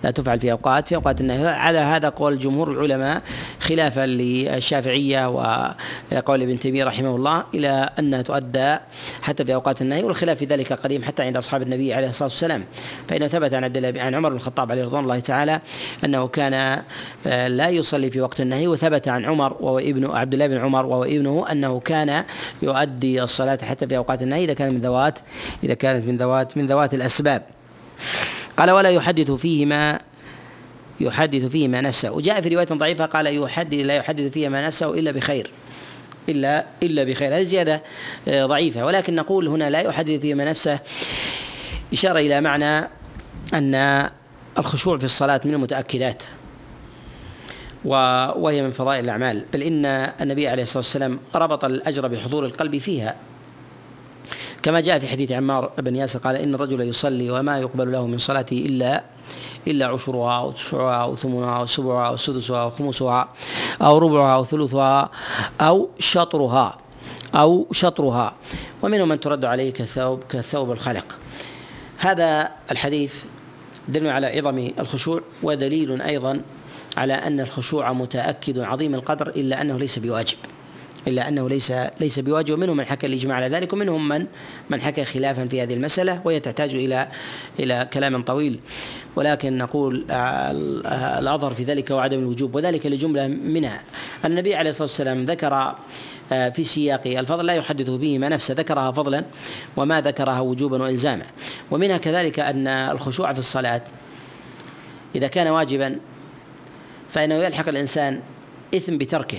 لا تفعل في أوقات في أوقات النهي. على هذا قول جمهور العلماء خلافا للشافعية وقول ابن تيمية رحمه الله إلى أنها تؤدى حتى في أوقات النهي والخلاف في ذلك قديم حتى عند أصحاب النبي عليه الصلاة والسلام. فإنه ثبت عن عبد الله عن عمر بن الخطاب عليه رضوان الله تعالى أنه كان آه، لا يصلي في وقت النهي وثبت عن عمر وهو ابن عبد الله بن عمر وهو ابنه أنه كان يؤدي الصلاة حتى في أوقات النهي إذا كان من ذوات إذا كانت من ذوات من ذوات الأسباب. قال ولا يحدث فيهما يحدث فيهما نفسه. وجاء في رواية ضعيفة قال يحدث لا يحدث فيهما نفسه إلا بخير. إلا إلا بخير. هذه زيادة آه، ضعيفة. ولكن نقول هنا لا يحدث فيهما نفسه. إشارة إلى معنى أن الخشوع في الصلاة من المتأكدات. وهي من فضائل الأعمال. بل إن النبي عليه الصلاة والسلام ربط الأجر بحضور القلب فيها. كما جاء في حديث عمار بن ياسر قال إن الرجل يصلي وما يقبل له من صلاته إلا إلا عشرها أو تسعها أو ثمنها أو سبعها أو سدسها أو خمسها أو ربعها أو ثلثها أو شطرها أو شطرها. ومنهم من ترد عليه كالثوب كالثوب الخلق هذا الحديث دليل على عظم الخشوع ودليل أيضا على أن الخشوع متأكد عظيم القدر إلا أنه ليس بواجب. إلا أنه ليس ليس بواجب. ومنهم من حكى الإجماع على ذلك ومنهم من من حكى خلافا في هذه المسألة وهي تحتاج إلى إلى كلام طويل. ولكن نقول الأظهر في ذلك وعدم الوجوب وذلك لجملة منها. النبي عليه الصلاة والسلام ذكر آه، في سياق الفضل لا يحدث به ما نفسه ذكرها فضلا وما ذكرها وجوبا والزاما. ومنها كذلك أن الخشوع في الصلاة إذا كان واجبا فإنه يلحق الإنسان إثم بتركه.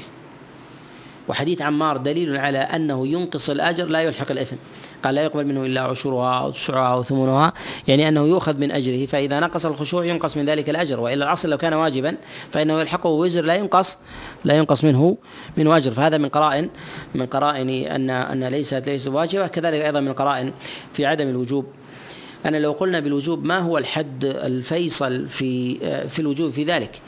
وحديث عمار دليل على أنه ينقص الأجر لا يلحق الإثم. قال لا يقبل منه إلا عشرها أو تسعها أو ثمنها يعني أنه يؤخذ من أجره فإذا نقص الخشوع ينقص من ذلك الأجر. وإلا الأصل لو كان واجبا فإنه يلحقه وزر لا ينقص لا ينقص منه من واجر. فهذا من قرائن من قرائن أن أن ليست ليست واجبة. كذلك أيضا من قرائن في عدم الوجوب. أنا لو قلنا بالوجوب ما هو الحد الفيصل في في الوجوب في ذلك؟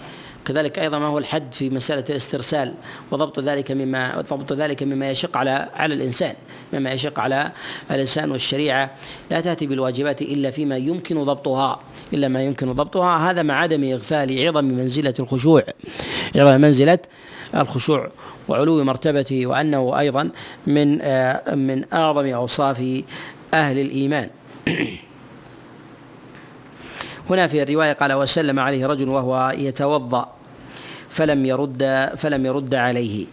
كذلك أيضا ما هو الحد في مسألة الاسترسال وضبط ذلك مما ضبط ذلك مما يشق على على الإنسان مما يشق على الإنسان والشريعة. لا تأتي بالواجبات إلا فيما يمكن ضبطها إلا ما يمكن ضبطها. هذا مع عدم إغفال عظم منزلة الخشوع عظم منزلة الخشوع وعلو مرتبته وأنه أيضا من من أعظم أوصاف أهل الإيمان. هنا في الرواية قال وسلم عليه رجل وهو يتوضأ. فلم يرد فلم يرد عليه.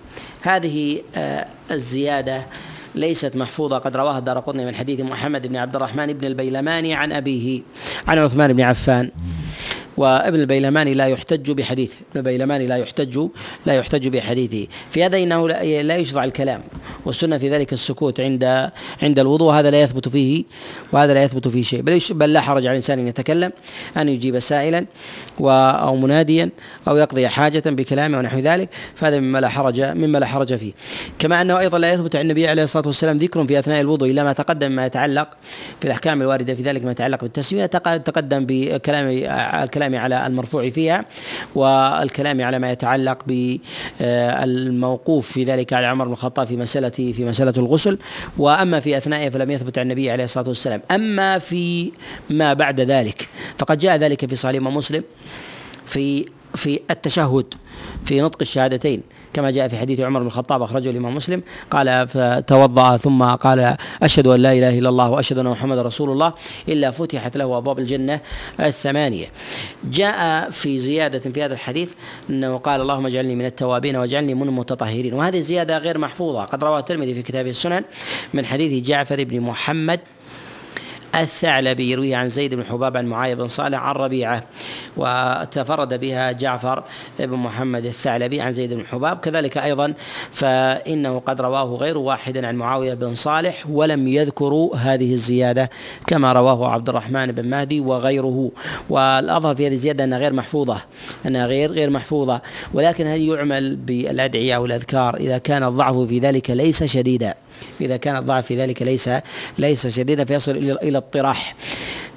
هذه آه، الزيادة ليست محفوظة. قد رواها الدار قطني من حديث محمد بن عبد الرحمن بن البيلماني عن أبيه عن عثمان بن عفان. وابن البيلماني لا يحتج بحديثه ابن البيلماني لا يحتج لا يحتج بحديثه. في هذا إنه لا يشرع الكلام والسنة في ذلك السكوت عند عند الوضوء هذا لا يثبت فيه وهذا لا يثبت فيه شيء. بل بل لا حرج على الإنسان أن يتكلم أن يجيب سائلا أو مناديا أو يقضي حاجة بكلامه ونحو ذلك. فهذا مما لا حرج مما لا حرج فيه. كما أنه أيضا لا يثبت عن النبي عليه الصلاة والسلام ذكر في أثناء الوضوء إلا ما تقدم ما يتعلق في الأحكام الواردة في ذلك ما يتعلق بالتسمية تقدم بكلام الكلام على المرفوع فيها والكلام على ما يتعلق بالموقوف في ذلك على عمر بن الخطاب في مساله في مسألة الغسل. وأما في أثنائه فلم يثبت عن النبي عليه الصلاة والسلام. أما في ما بعد ذلك فقد جاء ذلك في صحيح مسلم في في التشهد في نطق الشهادتين كما جاء في حديث عمر بن الخطاب أخرجه الإمام مسلم قال فتوضأ ثم قال أشهد أن لا إله إلا الله وأشهد أن محمدا رسول الله إلا فتحت له أبواب الجنة الثمانية. جاء في زيادة في هذا الحديث أنه قال اللهم اجعلني من التوابين واجعلني من المتطهرين وهذه زياده غير محفوظة قد رواه الترمذي في كتابه السنن من حديث جعفر بن محمد الثعلبي يرويه عن زيد بن حباب عن معاوية بن صالح عن ربيعة وتفرد بها جعفر بن محمد الثعلبي عن زيد بن حباب. كذلك أيضا فإنه قد رواه غير واحد عن معاوية بن صالح ولم يذكروا هذه الزيادة كما رواه عبد الرحمن بن مهدي وغيره. والأظهر في هذه الزيادة أنها غير محفوظة أنها غير غير محفوظة. ولكن هل يعمل بالأدعية والأذكار إذا كان الضعف في ذلك ليس شديدا؟ إذا كان الضعف في ذلك ليس ليس شديدا فيصل إلى إلى الطراح.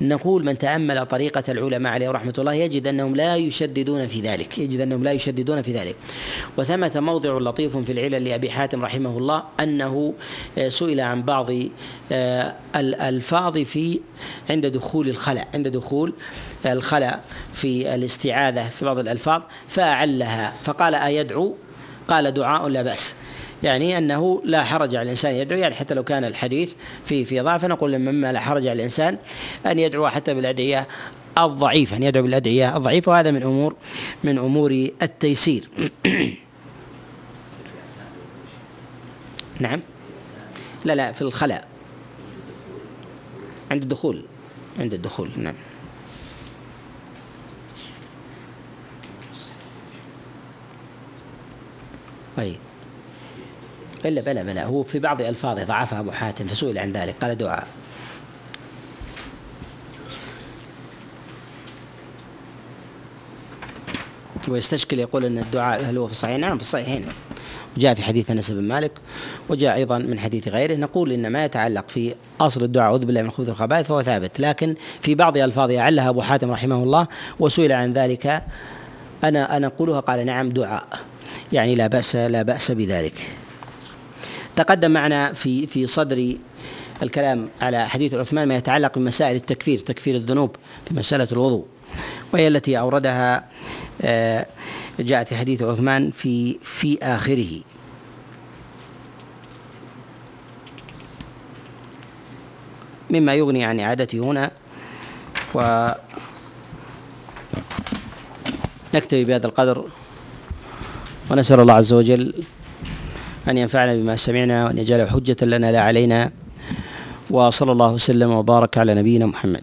نقول من تأمل طريقة العلماء عليهم رحمة الله يجد أنهم لا يشددون في ذلك يجد أنهم لا يشددون في ذلك. وثمة موضع لطيف في العلل لأبي حاتم رحمه الله أنه آه، سئل عن بعض آه، الألفاظ في عند دخول الخلاء عند دخول الخلاء في الاستعاذة في بعض الألفاظ فأعلها فقال أيدعو؟ قال دعاء لا بأس. يعني أنه لا حرج على الإنسان يدعو يعني حتى لو كان الحديث في في ضعف نقول مما لا حرج على الإنسان أن يدعو حتى بالأدعية الضعيفة أن يدعو بالأدعية الضعيفة وهذا من أمور من أمور التيسير. نعم. لا لا في الخلاء. عند الدخول. عند الدخول نعم. طيب. إلا بلى بلى هو في بعض ألفاظه ضعفها أبو حاتم فسئل عن ذلك قال دعاء. ويستشكل يقول إن الدعاء هل هو في الصحيحين؟ نعم في الصحيحين. وجاء في حديث أنس بن مالك وجاء أيضا من حديث غيره نقول إن ما يتعلق في أصل الدعاء أعوذ بالله من خبث الخبائث فهو ثابت. لكن في بعض الفاظه علها أبو حاتم رحمه الله وسئل عن ذلك أنا أنا أقولها قال نعم دعاء. يعني لا بأس لا بأس بذلك. تقدم معنا في في صدر الكلام على حديث عثمان ما يتعلق بمسائل التكفير تكفير الذنوب في مسألة الوضوء وهي التي أوردها آه، جاءت في حديث عثمان في في آخره. مما يغني عن إعادته هنا و نكتفي بهذا القدر ونسأل الله عز وجل أن ينفعنا بما سمعنا وأن يجعله حجة لنا لا علينا. وصلى الله وسلم وبارك على نبينا محمد.